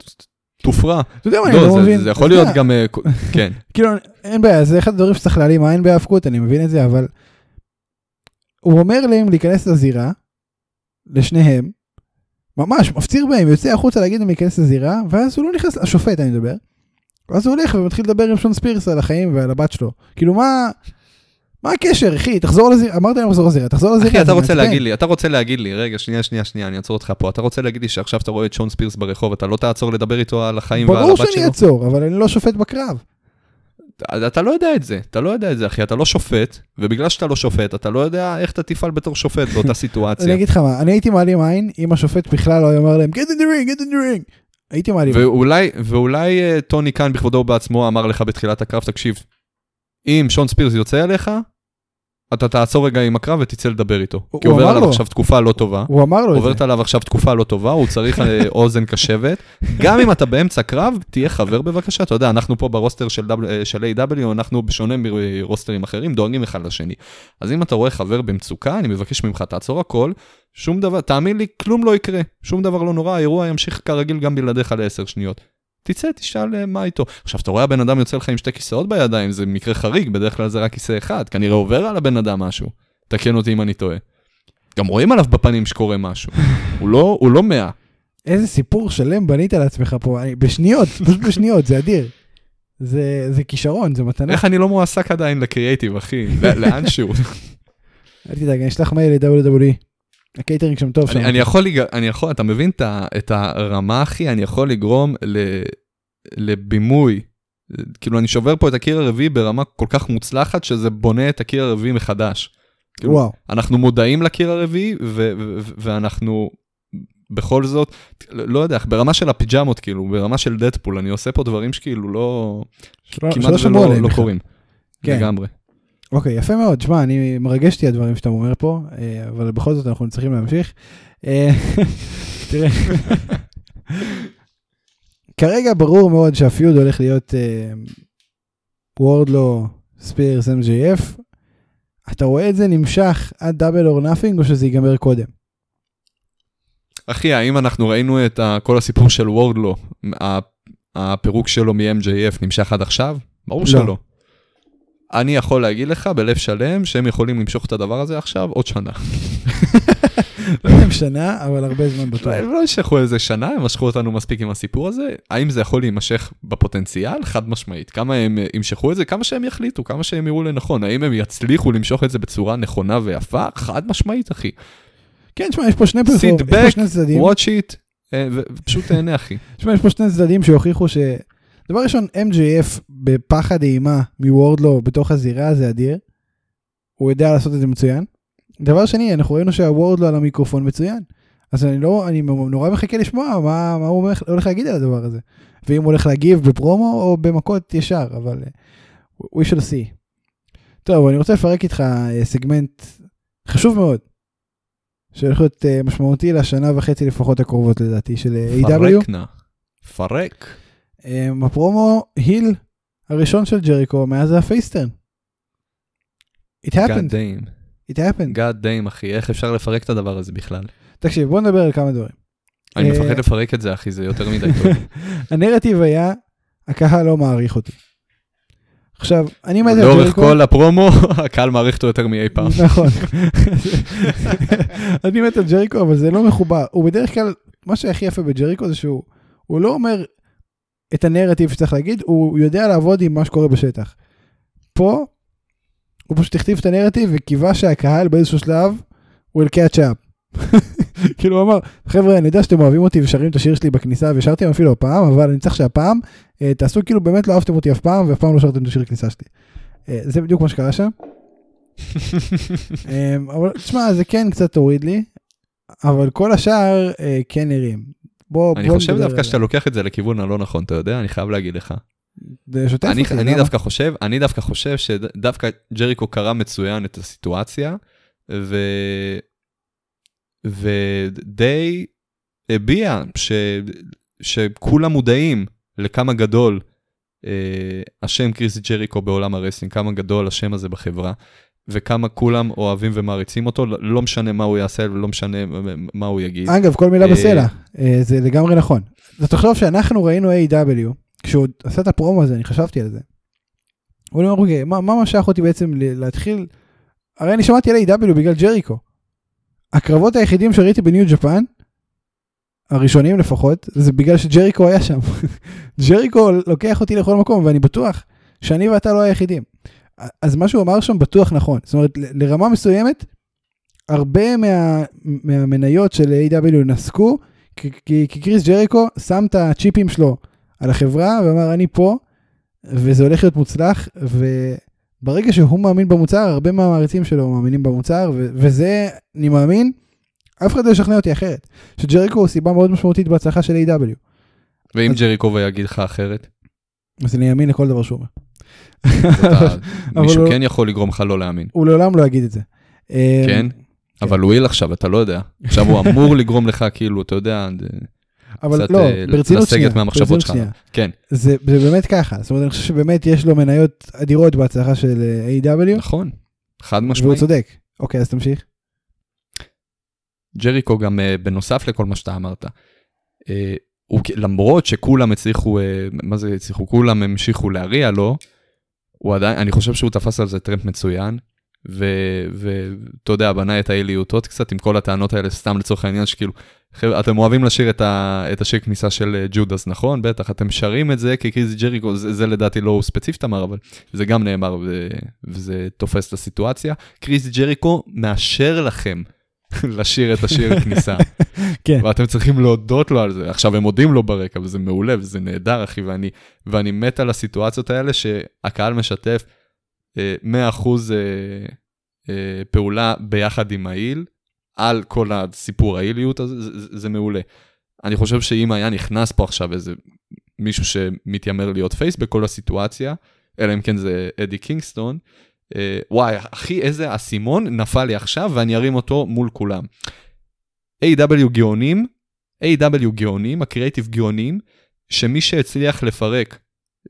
S1: תופרע.
S2: אתה יודע מה, אני
S1: לא,
S2: לא מבין.
S1: זה יכול להיות גם, אה, כן.
S2: כאילו, אין בעיה, זה אחד הדברים שצריך להעלים עין בהאבקות, אני מבין את זה, אבל הוא אומר להם להיכנס לזירה, לשניהם, ממש מפציר בהם, יוצא החוצה להגיד להם להיכנס לזירה, ואז הוא לא נכנס, השופט אני מדבר, ואז הוא הולך ומתחיל לדבר עם שון ספירס על החיים ועל הבת שלו. כאילו מה, מה הקשר, אחי, תחזור לזירה, אמרת להם לחזור לזירה, תחזור לזירה.
S1: אחי, אתה רוצה. להגיד לי, אתה רוצה להגיד לי, רגע, שנייה, שנייה, שנייה, אני אעצור אותך פה. אתה רוצה להגיד לי שעכשיו אתה רואה את שון ספירס ברחוב, אתה לא תעצור לדבר איתו על החיים ועל
S2: ברור
S1: הבת
S2: שאני
S1: שלו?
S2: אעצור, אבל אני לא שופט בקרב.
S1: אתה- לא יודע את זה, אתה לא יודע את זה, אחי, אתה לא שופט, ובגלל שאתה לא שופט, אתה לא יודע איך אתה תפעל בתור שופט באותה
S2: אני
S1: סיטואציה.
S2: אגיד לך מה, אני הייתי מעלים עין אם השופט בכלל לא היה אומר להם, get in the ring, get in the ring. הייתי מעלים. עין.
S1: ואולי, ואולי אה, טוני כאן בכבודו ובעצמו אמר לך בתחילת הקרב, תקשיב, אם שון ספירס יוצא אליך, אתה תעצור רגע עם הקרב ותצא לדבר איתו. כי עובר עליו
S2: לו.
S1: עכשיו תקופה לא טובה.
S2: הוא אמר לו את זה.
S1: עוברת עליו עכשיו תקופה לא טובה, הוא צריך אה, אוזן קשבת. גם אם אתה באמצע קרב, תהיה חבר בבקשה. אתה יודע, אנחנו פה ברוסטר של, אה, של A.W, אנחנו בשונה מרוסטרים אחרים, דואגים אחד לשני. אז אם אתה רואה חבר במצוקה, אני מבקש ממך, תעצור הכל, שום דבר, תאמין לי, כלום לא יקרה. שום דבר לא נורא, האירוע ימשיך כרגיל גם בלעדיך לעשר שניות. תצא, תשאל אה, מה איתו. עכשיו, אתה רואה הבן אדם יוצא לך עם שתי כיסאות בידיים, זה מקרה חריג, בדרך כלל זה רק כיסא אחד, כנראה עובר על הבן אדם משהו. תקן אותי אם אני טועה. גם רואים עליו בפנים שקורה משהו. הוא לא, הוא לא מאה.
S2: איזה סיפור שלם בנית לעצמך פה, אני- בשניות, פשוט בשניות, זה אדיר. זה, זה כישרון, זה מתנה.
S1: איך אני לא מועסק עדיין לקריאייטיב, אחי? לאן שהוא?
S2: אל תדאג, אני אשלח מייל ל-WWE. הקייטרינג שם טוב שם.
S1: אני, אני יכול, אני יכול, אתה מבין את, הרמה, אחי? אני יכול לגרום ל, לבימוי. כאילו, אני שובר פה את הקיר הרביעי ברמה כל כך מוצלחת, שזה בונה את הקיר הרביעי מחדש. כאילו,
S2: וואו.
S1: אנחנו מודעים לקיר הרביעי, ו- ו- ו- ואנחנו בכל זאת, לא יודע, ברמה של הפיג'מות, כאילו, ברמה של דדפול, אני עושה פה דברים שכאילו לא...
S2: שלא-
S1: כמעט
S2: שלא
S1: ולא לא
S2: בכלל.
S1: קורים.
S2: כן.
S1: לגמרי.
S2: אוקיי, יפה מאוד. שמע, אני מרגש אותי הדברים שאתה אומר פה, אה, אבל בכל זאת אנחנו צריכים להמשיך. אה, תראה, כרגע ברור מאוד שהפיוד הולך להיות אה, וורדלו, ספירס, MJF. אתה רואה את זה נמשך עד Double or Nothing או שזה ייגמר קודם?
S1: אחי, האם אנחנו ראינו את כל הסיפור של וורדלו, הפירוק שלו מ-MJF נמשך עד עכשיו? ברור
S2: לא.
S1: שלא. אני יכול להגיד לך בלב שלם שהם יכולים למשוך את הדבר הזה עכשיו עוד שנה.
S2: לא יודע אם שנה, אבל הרבה זמן בטוח.
S1: הם לא ימשכו איזה שנה, הם משכו אותנו מספיק עם הסיפור הזה. האם זה יכול להימשך בפוטנציאל? חד משמעית. כמה הם אה, ימשכו את זה? כמה שהם יחליטו, כמה שהם יראו לנכון. האם הם יצליחו למשוך את זה בצורה נכונה ויפה? חד משמעית, אחי.
S2: כן, תשמע, יש פה שני שני צדדים.
S1: watch it, אה, ופשוט תהנה, אחי.
S2: תשמע, יש פה שני צדדים שהוכיחו ש... דבר ראשון, MJF בפחד אימה מוורדלו בתוך הזירה זה אדיר. הוא יודע לעשות את זה מצוין. דבר שני, אנחנו ראינו שהוורדלו על המיקרופון מצוין. אז אני לא, אני נורא מחכה לשמוע מה, מה הוא הולך- הולך להגיד על הדבר הזה. ואם הוא הולך להגיב בפרומו או במכות ישר, אבל uh, we shall see. טוב, אני רוצה לפרק איתך אה, סגמנט חשוב מאוד, שהולך להיות אה, משמעותי לשנה וחצי לפחות הקרובות לדעתי של AEW.
S1: פרק נא. פרק.
S2: אה, הפרומו heel הראשון של ג'ריקו מאז ה face turn. It
S1: God
S2: happened,
S1: damn.
S2: it happened.
S1: God damn אחי, איך אפשר לפרק את הדבר הזה בכלל?
S2: תקשיב, בוא נדבר על כמה דברים.
S1: אני
S2: אה,
S1: מפחד לפרק את זה אחי, זה יותר מדי טוב.
S2: הנרטיב היה, הקהל לא מעריך אותי. עכשיו, אני מת על
S1: לאורך
S2: ג'ריקו.
S1: כל הפרומו, הקהל מעריך אותו יותר מאי פעם.
S2: נכון. אני מת על ג'ריקו, אבל זה לא מחובר. הוא בדרך כלל, מה שהכי יפה בג'ריקו זה שהוא הוא לא אומר את הנרטיב שצריך להגיד, הוא יודע לעבוד עם מה שקורה בשטח. פה, הוא פשוט הכתיב את הנרטיב וקיווה שהקהל באיזשהו שלב, will catch up. כאילו הוא אמר, חבר'ה, אני יודע שאתם אוהבים אותי ושרים את השיר שלי בכניסה, ושרתם אפילו הפעם, אבל אני צריך שהפעם, אה, תעשו כאילו באמת לא אהבתם אותי אף פעם, ואף פעם לא שרתם את השיר הכניסה שלי. אה, זה בדיוק מה שקרה שם. אמ, אבל תשמע, זה כן קצת הוריד לי, אבל כל השאר אה, כן נראים. בוא,
S1: אני
S2: בוא
S1: חושב
S2: נדבר
S1: דווקא שאתה לוקח את זה לכיוון הלא נכון, אתה יודע? אני חייב להגיד לך.
S2: זה שוטף
S1: אני,
S2: אותי,
S1: אני
S2: למה?
S1: דווקא חושב, אני דווקא חושב שדווקא ג'ריקו קרא מצוין את הסיטואציה, ו... ודי הביע ש... שכולם מודעים לכמה גדול אה, השם קריס ג'ריקו בעולם ה wrestling, כמה גדול השם הזה בחברה, וכמה כולם אוהבים ומעריצים אותו, לא לא משנה מה הוא יעשה ולא משנה מה הוא יגיד.
S2: אגב, כל מילה
S1: אה,
S2: בסלע, אה, זה לגמרי נכון. אז תחשוב שאנחנו ראינו AEW, כשהוא עשה את הפרומו הזה, אני חשבתי על זה. הוא אומר, אוקיי, מה מה משך אותי בעצם להתחיל, הרי אני שמעתי על A.W בגלל ג'ריקו. הקרבות היחידים שראיתי בניו ג'פן, הראשונים לפחות, זה בגלל שג'ריקו היה שם. ג'ריקו לוקח אותי לכל מקום, ואני בטוח שאני ואתה לא היחידים. אז מה שהוא אמר שם בטוח נכון. זאת אומרת, לרמה מסוימת, הרבה מה, מהמניות של A.W. נסקו, כי, כי, כי קריס ג'ריקו שם את הצ'יפים שלו על החברה ואמר אני פה, וזה הולך להיות מוצלח, וברגע שהוא מאמין במוצר, הרבה מהמעריצים שלו מאמינים במוצר, ו, וזה, אני מאמין, אף אחד לא ישכנע אותי אחרת. שג'ריקו הוא סיבה מאוד משמעותית בהצלחה של A.W.
S1: ואם ג'ריקו יגיד לך אחרת,
S2: אז אני אאמין לכל דבר שהוא אומר.
S1: מישהו כן יכול לגרום לך לא להאמין.
S2: הוא לעולם לא יגיד את זה. אה,
S1: כן? אבל הוא וויל עכשיו, אתה לא יודע. עכשיו הוא אמור לגרום לך, כאילו, אתה יודע,
S2: אבל
S1: קצת,
S2: לא,
S1: אה,
S2: ברצינות
S1: לסגת. מהמחשבות שלך. כן,
S2: זה, זה באמת ככה, זאת אומרת, אני חושב שבאמת יש לו מניות אדירות בהצלחה של אה, A.W.
S1: נכון. חד
S2: והוא
S1: משמעית.
S2: צודק. אוקיי, אז תמשיך.
S1: ג'ריקו גם אה, בנוסף לכל מה שאתה אמרת, הוא, למרות שכולם הצליחו, מה זה הצליחו? כולם המשיכו להריע לו, הוא עדיין, אני חושב שהוא תפס על זה טרמפ מצוין, ואתה יודע, בנה את האליותות קצת עם כל הטענות האלה, סתם לצורך העניין שכאילו, אתם אוהבים לשיר את, ה, את השיר כניסה של אה, ג'ודס, נכון? בטח, אתם שרים את זה כקריס ג'ריקו, זה, זה לדעתי לא ספציפית אמר, אבל זה גם נאמר ו, וזה תופס את הסיטואציה. קריס ג'ריקו מאשר לכם לשיר את השיר כניסה.
S2: כן.
S1: ואתם צריכים להודות לו על זה. עכשיו, הם מודים לו ברקע, וזה מעולה, וזה נהדר, אחי, ואני, ואני מת על הסיטואציות האלה שהקהל משתף אה, 100% אה, אה, פעולה ביחד עם ה heel, על כל הסיפור ה heel יות הזה, זה, זה, זה מעולה. אני חושב שאם היה נכנס פה עכשיו איזה מישהו שמתיימר להיות face בכל הסיטואציה, אלא אם כן זה אדי קינגסטון, וואי, אחי, איזה אסימון נפל לי עכשיו, ואני ארים אותו מול כולם. AEW גאונים, AEW גאונים, הקריאיטיב גאונים, שמי שהצליח לפרק,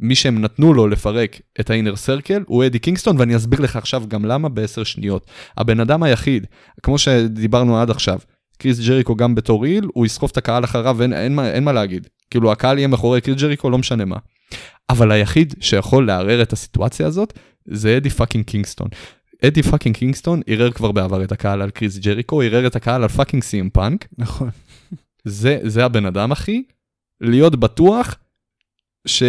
S1: מי שהם נתנו לו לפרק את ה Inner Circle, הוא אדי קינגסטון, ואני אסביר לך עכשיו גם למה בעשר שניות. הבן אדם היחיד, כמו שדיברנו עד עכשיו, קריס ג'ריקו גם בתור heel, הוא יסחוב את הקהל אחריו, אין, אין, מה, אין מה להגיד. כאילו הקהל יהיה מאחורי קריס ג'ריקו, לא משנה מה. אבל היחיד שיכול לערער את הסיטואציה הזאת, זה אדי fucking קינגסטון. אדי fucking קינגסטון ערער כבר בעבר את הקהל על קריס ג'ריקו, ערער את הקהל על fucking CM Punk.
S2: נכון.
S1: זה, זה הבן אדם, אחי. להיות בטוח ש...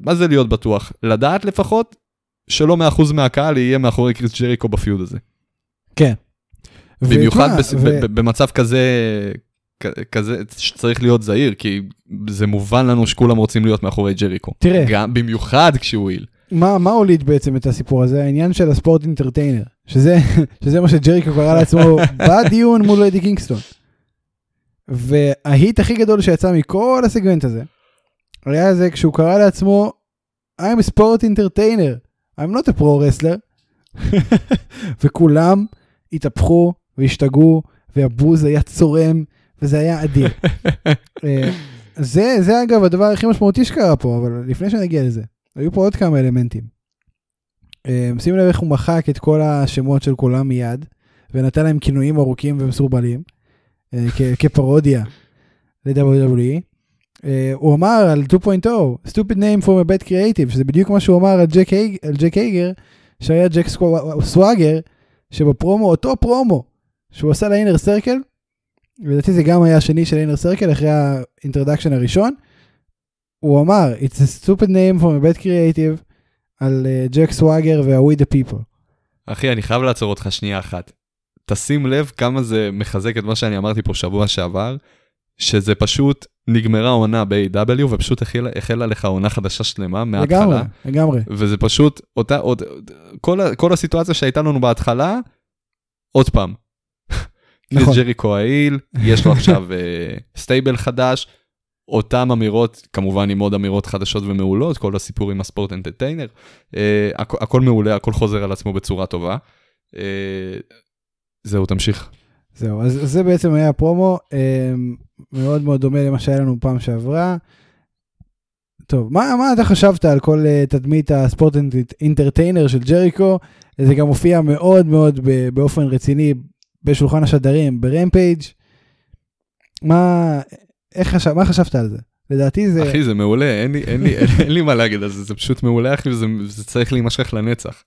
S1: מה זה להיות בטוח? לדעת לפחות שלא 100% מהקהל יהיה מאחורי קריס ג'ריקו בפיוד הזה.
S2: כן.
S1: במיוחד
S2: ותשמע,
S1: בס...
S2: ו-
S1: במצב כזה, כזה שצריך להיות זהיר, כי זה מובן לנו שכולם רוצים להיות מאחורי ג'ריקו.
S2: תראה.
S1: גם במיוחד כשהוא איל.
S2: מה, מה הוליד בעצם את הסיפור הזה? העניין של הספורט אינטרטיינר, שזה, שזה מה שג'ריקו קרא לעצמו בדיון מול אדי קינגסטון. וההיט הכי גדול שיצא מכל הסגמנט הזה, היה זה כשהוא קרא לעצמו I'm a sport entertainer, I'm not a pro wrestler, וכולם התהפכו והשתגעו, והבוז היה צורם, וזה היה אדיר. אה, זה, זה אגב הדבר הכי משמעותי שקרה פה, אבל לפני שנגיע לזה, היו פה עוד כמה אלמנטים. אה, שים לב איך הוא מחק את כל השמות של כולם מיד, ונתן להם כינויים ארוכים ומסורבלים, אה, כפרודיה ל-WWE. הוא אמר על 2.0, stupid name from a bad creative, שזה בדיוק מה שהוא אמר על ג'ק, הייג, על ג'ק הייגר, שהיה ג'ק סוואגר, שבפרומו, אותו פרומו, שהוא עשה ל Inner Circle, לדעתי זה גם היה השני של Inner Circle אחרי ה introduction הראשון, הוא אמר, it's a stupid name from a bad creative, על אה, ג'ק סוואגר וה-We the people.
S1: אחי, אני חייב לעצור אותך שנייה אחת. תשים לב כמה זה מחזק את מה שאני אמרתי פה שבוע שעבר, שזה פשוט נגמרה עונה ב-AEW ופשוט החלה, החלה לך עונה חדשה שלמה מההתחלה.
S2: לגמרי, לגמרי.
S1: וזה פשוט אותה, עוד, כל, כל הסיטואציה שהייתה לנו בהתחלה, עוד פעם.
S2: נכון.
S1: ג'ריקו ה heel, יש לו עכשיו אה, stable חדש, אותם אמירות, כמובן עם עוד אמירות חדשות ומעולות, כל הסיפור עם ה sports entertainer, אה, הכ- הכל מעולה, הכל חוזר על עצמו בצורה טובה. אה, זהו, תמשיך.
S2: זהו, אז זה בעצם היה הפרומו, אה, מאוד מאוד דומה למה שהיה לנו פעם שעברה. טוב, מה, מה אתה חשבת על כל uh, תדמית הספורט אינטרטיינר של ג'ריקו? זה גם מופיע מאוד מאוד באופן רציני בשולחן השדרים ברמפייג'. מה, איך חשב, מה חשבת על זה? לדעתי זה...
S1: אחי, זה מעולה, אין לי, אין לי, אין, אין לי מה להגיד על זה, זה פשוט מעולה, אחי, וזה זה צריך להימשך לנצח.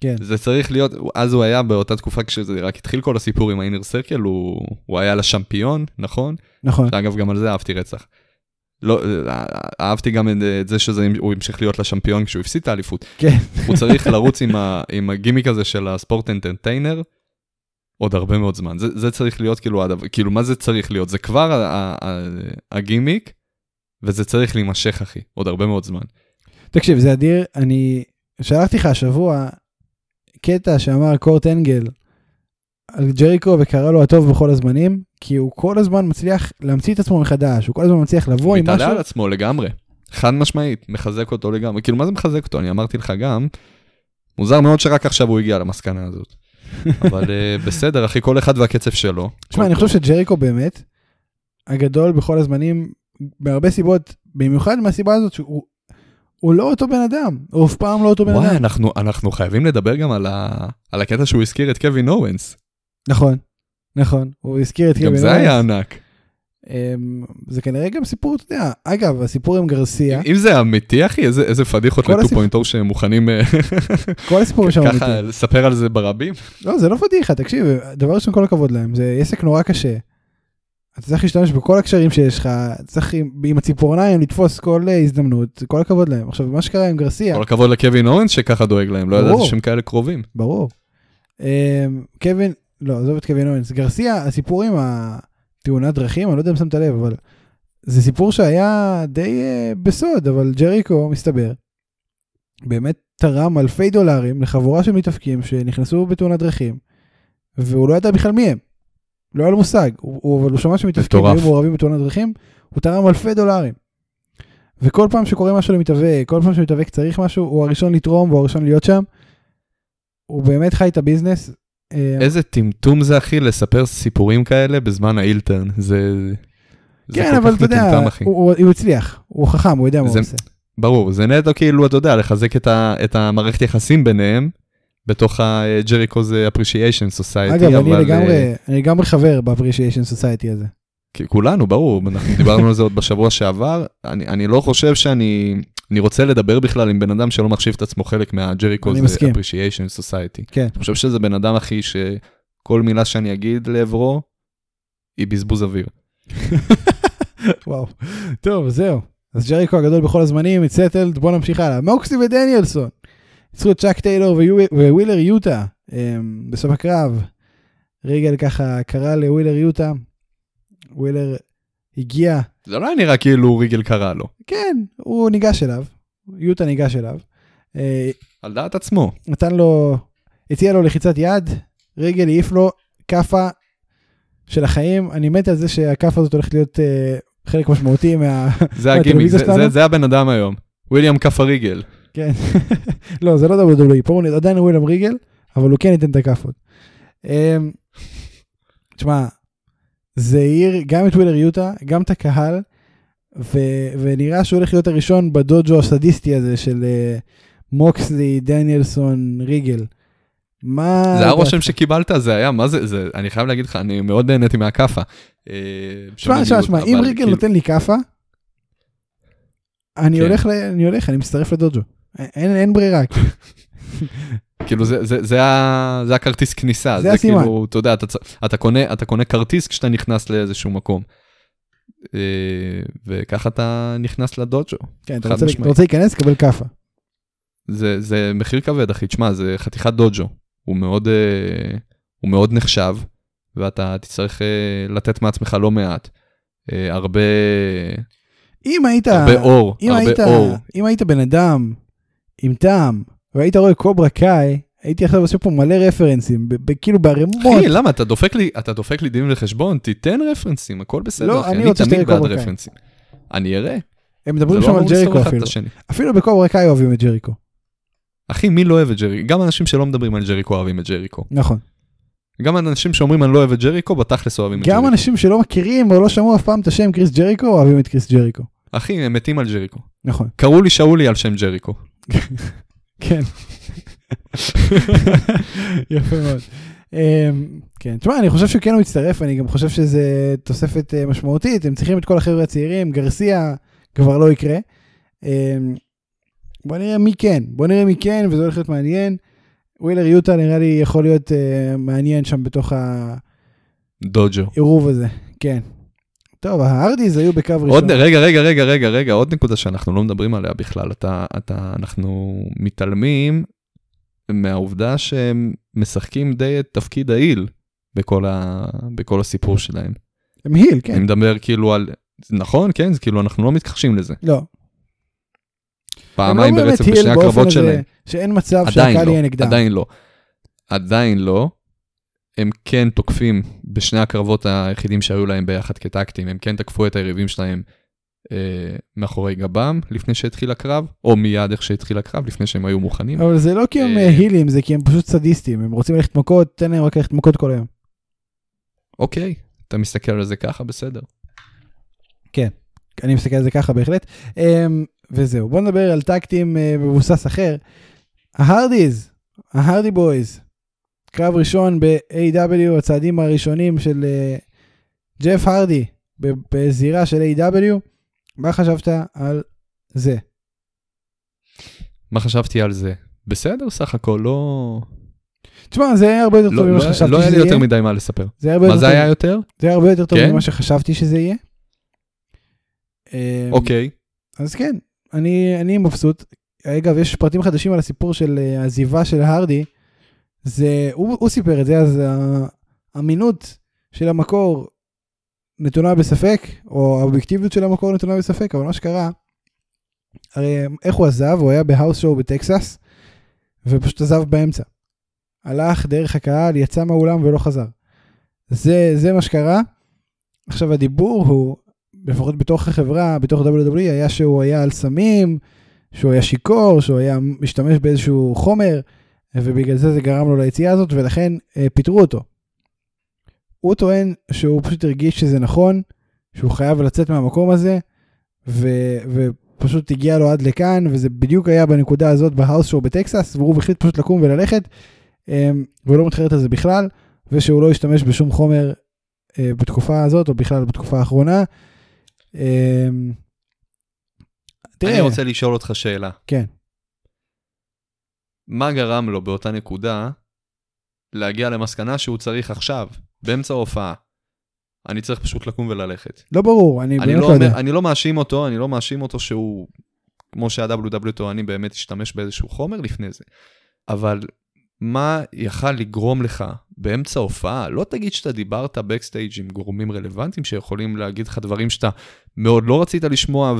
S2: כן.
S1: זה צריך להיות, אז הוא היה באותה תקופה כשזה רק התחיל כל הסיפור עם האינר סרקל, הוא, הוא היה לשמפיון, נכון?
S2: נכון,
S1: אגב, גם על זה אהבתי רצח. לא, אה, אהבתי גם את זה שהוא המשיך להיות לשמפיון כשהוא הפסיד את האליפות.
S2: כן.
S1: הוא צריך לרוץ עם, ה, עם הגימיק הזה של הספורט אנטרטיינר עוד הרבה מאוד זמן. זה, זה צריך להיות כאילו, הדבר, כאילו, מה זה צריך להיות? זה כבר הגימיק, וזה צריך להימשך, אחי, עוד הרבה מאוד זמן.
S2: תקשיב, זה אדיר, אני שלחתי לך השבוע קטע שאמר קורט אנגל על ג'ריקו וקרא לו הטוב בכל הזמנים, כי הוא כל הזמן מצליח להמציא את עצמו מחדש, הוא כל הזמן מצליח לבוא
S1: הוא
S2: עם
S1: מתעלה
S2: משהו.
S1: על עצמו לגמרי, חד משמעית, מחזק אותו לגמרי. כאילו, מה זה מחזק אותו? אני אמרתי לך גם, מוזר מאוד שרק עכשיו הוא הגיע למסקנה הזאת. אבל uh, בסדר, אחי, כל אחד והקצב שלו.
S2: תשמע, אני חושב שג'ריקו באמת הגדול בכל הזמנים, בהרבה סיבות, במיוחד מהסיבה הזאת שהוא הוא לא אותו בן אדם, הוא אף פעם לא אותו בן
S1: וואי,
S2: אדם.
S1: אנחנו, אנחנו חייבים לדבר גם על, ה, על הקטע שהוא הזכיר את קווין אורנס.
S2: נכון, נכון, הוא הזכיר את
S1: גם
S2: קווין
S1: זה
S2: אורנס.
S1: היה ענק.
S2: אמ, זה כנראה גם סיפור, אתה יודע, אגב, הסיפור עם גרסיה,
S1: אם זה אמיתי, אחי, איזה, איזה פדיחות
S2: כל הסיפ-
S1: ל-2.0 שהם מוכנים אה,
S2: כל הסיפורים שם
S1: ככה
S2: אמיתיים.
S1: לספר על זה ברבים.
S2: לא, זה לא פדיחה, תקשיב, דבר ראשון, כל הכבוד להם, זה עסק נורא קשה. אתה צריך להשתמש בכל הקשרים שיש לך, צריך עם, עם הציפורניים לתפוס כל אה, הזדמנות, כל הכבוד להם. עכשיו, מה שקרה עם גרסיה,
S1: כל הכבוד לקווין אורנס שככה דואג להם, לא
S2: ברור.
S1: ידעתי שהם כאלה קרובים.
S2: ברור. אמ, קווין, לא, עזוב את קווין אורנס, גרסיה, הסיפור עם התאונת דרכים, אני לא יודע אם שמת לב, אבל זה סיפור שהיה די uh, בסוד, אבל ג'ריקו, מסתבר, באמת תרם אלפי דולרים לחבורה של מתאפקים שנכנסו בתאונת דרכים, והוא לא ידע בכלל מי הם. לא היה לו מושג, הוא, הוא, אבל הוא שמע שמתאפקים. היו מעורבים בתאונת דרכים, הוא תרם אלפי דולרים. וכל פעם שקורה משהו למתאבק, כל פעם שמתאבק צריך משהו, הוא הראשון לתרום והוא הראשון להיות שם. הוא באמת חי את הביזנס. אה,
S1: איזה טמטום זה, אחי, לספר סיפורים כאלה בזמן האילטרן. זה...
S2: כן, אבל אתה יודע. הוא, הצליח, הוא חכם, הוא יודע מה הוא עושה.
S1: ברור, זה נטו כאילו, אתה יודע, לחזק את, ה, את המערכת יחסים ביניהם, בתוך ה-Jericho's Appreciation Society,
S2: אגב, אני
S1: אבל...
S2: לגמרי,
S1: אה,
S2: אני לגמרי חבר ב-appreciation society הזה.
S1: כולנו, ברור, אנחנו דיברנו על זה עוד בשבוע שעבר. אני, אני לא חושב שאני אני רוצה לדבר בכלל עם בן אדם שלא מחשיב את עצמו חלק מה-Jericho's
S2: מסכים.
S1: Appreciation Society.
S2: כן.
S1: אני חושב שזה בן אדם, אחי, שכל מילה שאני אגיד לעברו, היא בזבוז אוויר.
S2: וואו. טוב, זהו. אז ג'ריקו הגדול בכל הזמנים, מצטלד, בוא נמשיך הלאה. מוקסי ודניאלסון. ניצחו את צ'אק טיילור ווילר יוטה אמ, בסוף הקרב. ריגל ככה קרא לווילר יוטה. ווילר הגיע,
S1: זה לא היה נראה כאילו ריגל קרא לו,
S2: כן, הוא ניגש אליו. יוטה ניגש אליו. אה,
S1: על דעת עצמו.
S2: נתן לו, הציע לו לחיצת יד, רגל העיף לו כאפה של החיים. אני מת על זה שהכאפה הזאת הולכת להיות אה, חלק משמעותי מה...
S1: זה הגימיק, זה-? זה- זה הבן אדם היום. וויליאם כף הריגל.
S2: כן. לא, זה לא WWE, פה הוא עדיין ווילם ריגל, אבל הוא כן ייתן את הכאפות. אמ, תשמע, זה העיר גם את ווילר יוטה, גם את הקהל, ו- ונראה שהוא הולך להיות הראשון בדוג'ו הסדיסטי הזה של אה, מוקסלי, דניאלסון, ריגל. מה...
S1: זה
S2: אתה-
S1: הרושם שקיבלת, זה היה, מה זה, זה, אני חייב להגיד לך, אני מאוד נהניתי מהכאפה. אה,
S2: שמע, שמע, שמע, אם ריגל
S1: כאילו-
S2: נותן לי כאפה, אני
S1: כן.
S2: הולך, אני הולך, אני מצטרף לדוג'ו. אין, אין ברירה.
S1: כאילו זה, זה, זה, ה, זה הכרטיס כניסה,
S2: זה הסימן.
S1: כאילו, אתה יודע, אתה, אתה, קונה, אתה קונה כרטיס כשאתה נכנס לאיזשהו מקום. אה, וככה אתה נכנס לדוג'ו.
S2: כן, אתה רוצה. אתה רוצה להיכנס, קבל כאפה.
S1: זה, זה מחיר כבד, אחי, תשמע, זה חתיכת דוג'ו. הוא מאוד, אה, הוא מאוד נחשב, ואתה תצטרך אה, לתת מעצמך לא מעט. הרבה,
S2: אם היית,
S1: הרבה אור,
S2: אם
S1: הרבה
S2: היית,
S1: אור.
S2: אם היית בן אדם עם טעם, והיית רואה קוברה קאי, הייתי עכשיו עושה פה מלא רפרנסים, כאילו בערימות.
S1: אחי, למה? אתה דופק לי, אתה דופק לי דין וחשבון, תיתן רפרנסים, הכל בסדר,
S2: לא,
S1: אחי.
S2: אני
S1: אני
S2: רוצה
S1: תמיד
S2: שתראה
S1: בעד
S2: קוברה קאי.
S1: רפרנסים. אני אראה.
S2: הם מדברים
S1: לא
S2: שם על
S1: אמור לסתור
S2: ג'ריקו אפילו. אפילו בקוברה קאי אוהבים את ג'ריקו.
S1: אחי, מי לא אוהב את ג'ריקו? גם אנשים שלא מדברים על ג'ריקו אוהבים את ג'ריקו.
S2: נכון.
S1: גם אנשים שאומרים אני לא אוהב את ג'ריקו, בתכלס אוהבים את
S2: גם
S1: ג'ריקו.
S2: אנשים שלא מכירים או לא שמעו אף פעם את השם קריס ג'ריקו, אוהבים את קריס ג'ריקו.
S1: אחי, הם מתים על ג'ריקו.
S2: נכון.
S1: קראו לי שאולי על שם ג'ריקו.
S2: כן. יפה מאוד. אמ, כן, תשמע, אני חושב שכן הוא מצטרף, אני גם חושב שזה תוספת אה, משמעותית, הם צריכים את כל החבר'ה הצעירים, גרסיה כבר לא יקרה. אמ, בוא נראה מי כן, בוא נראה מי כן, וזה הולך להיות מעניין. ווילר יוטה נראה לי יכול להיות אה, מעניין שם בתוך
S1: דוג'ו.
S2: העירוב הזה, כן. טוב, ההרדיז היו בקו ראשון.
S1: עוד, רגע, רגע, רגע, רגע, רגע, עוד נקודה שאנחנו לא מדברים עליה בכלל. אתה, אתה, אנחנו מתעלמים מהעובדה שהם משחקים די את תפקיד העיל בכל, ה, בכל הסיפור שלהם.
S2: הם היל, כן.
S1: אני מדבר כאילו על, נכון, כן, זה כאילו אנחנו לא מתכחשים לזה.
S2: לא.
S1: פעמיים
S2: לא
S1: ברצף בשני הקרבות שלהם.
S2: שאין מצב שהקהל
S1: לא,
S2: יהיה נגדם.
S1: עדיין לא. עדיין לא. הם כן תוקפים בשני הקרבות היחידים שהיו להם ביחד כטקטים, הם כן תקפו את היריבים שלהם אה, מאחורי גבם לפני שהתחיל הקרב, או מיד איך שהתחיל הקרב, לפני שהם היו מוכנים.
S2: אבל זה לא כי הם
S1: אה,
S2: אה, הילים, זה כי הם פשוט סדיסטים, הם רוצים ללכת מכות, תן להם רק ללכת מכות כל היום.
S1: אוקיי, אתה מסתכל על זה ככה, בסדר.
S2: אני מסתכל על זה ככה בהחלט. אמ, וזהו, בוא נדבר על טקטים אה, מבוסס אחר. ההרדיז, ההרדי בויז, קרב ראשון ב-AW, הצעדים הראשונים של אה, ג'ף הרדי בזירה של A.W. מה חשבת על זה?
S1: מה חשבתי על זה? בסדר, סך הכל, לא...
S2: תשמע, זה היה הרבה יותר טוב
S1: לא,
S2: ממה
S1: לא,
S2: שחשבתי
S1: לא היה
S2: שזה
S1: לי
S2: יהיה.
S1: יותר מדי מה לספר.
S2: זה היה
S1: מה
S2: יותר
S1: זה
S2: טוב-
S1: היה יותר?
S2: זה היה הרבה יותר טוב
S1: כן?
S2: ממה שחשבתי שזה יהיה. אמ,
S1: אוקיי.
S2: אז כן, אני, אני מבסוט. אגב, יש פרטים חדשים על הסיפור של אה, העזיבה של הרדי. זה, הוא, הוא סיפר את זה, אז האמינות של המקור נתונה בספק, או האובייקטיביות של המקור נתונה בספק, אבל מה שקרה, הרי איך הוא עזב? הוא היה בהאוס שואו בטקסס, ופשוט עזב באמצע. הלך דרך הקהל, יצא מהאולם ולא חזר. זה, זה מה שקרה. עכשיו הדיבור הוא, לפחות בתוך החברה, בתוך WWE, היה שהוא היה על סמים, שהוא היה שיכור, שהוא היה משתמש באיזשהו חומר, ובגלל זה זה גרם לו ליציאה הזאת, ולכן אה, פיטרו אותו. הוא טוען שהוא פשוט הרגיש שזה נכון, שהוא חייב לצאת מהמקום הזה, ו, ופשוט הגיע לו עד לכאן, וזה בדיוק היה בנקודה הזאת בהאוס שואו בטקסס, והוא החליט פשוט לקום וללכת, אה, והוא לא מתחרט על זה בכלל, ושהוא לא השתמש בשום חומר אה, בתקופה הזאת, או בכלל בתקופה האחרונה. אה, תראה,
S1: אני רוצה לשאול אותך שאלה.
S2: כן.
S1: מה גרם לו באותה נקודה להגיע למסקנה שהוא צריך עכשיו, באמצע ההופעה? אני צריך פשוט לקום וללכת.
S2: לא ברור, אני
S1: אני
S2: באמת
S1: לא,
S2: לא יודע.
S1: אני לא מאשים אותו, אני לא מאשים אותו שהוא, כמו שה-WW טוענים, באמת השתמש באיזשהו חומר לפני זה. אבל מה יכל לגרום לך באמצע הופעה? לא תגיד שאתה דיברת בקסטייג' עם גורמים רלוונטיים שיכולים להגיד לך דברים שאתה מאוד לא רצית לשמוע,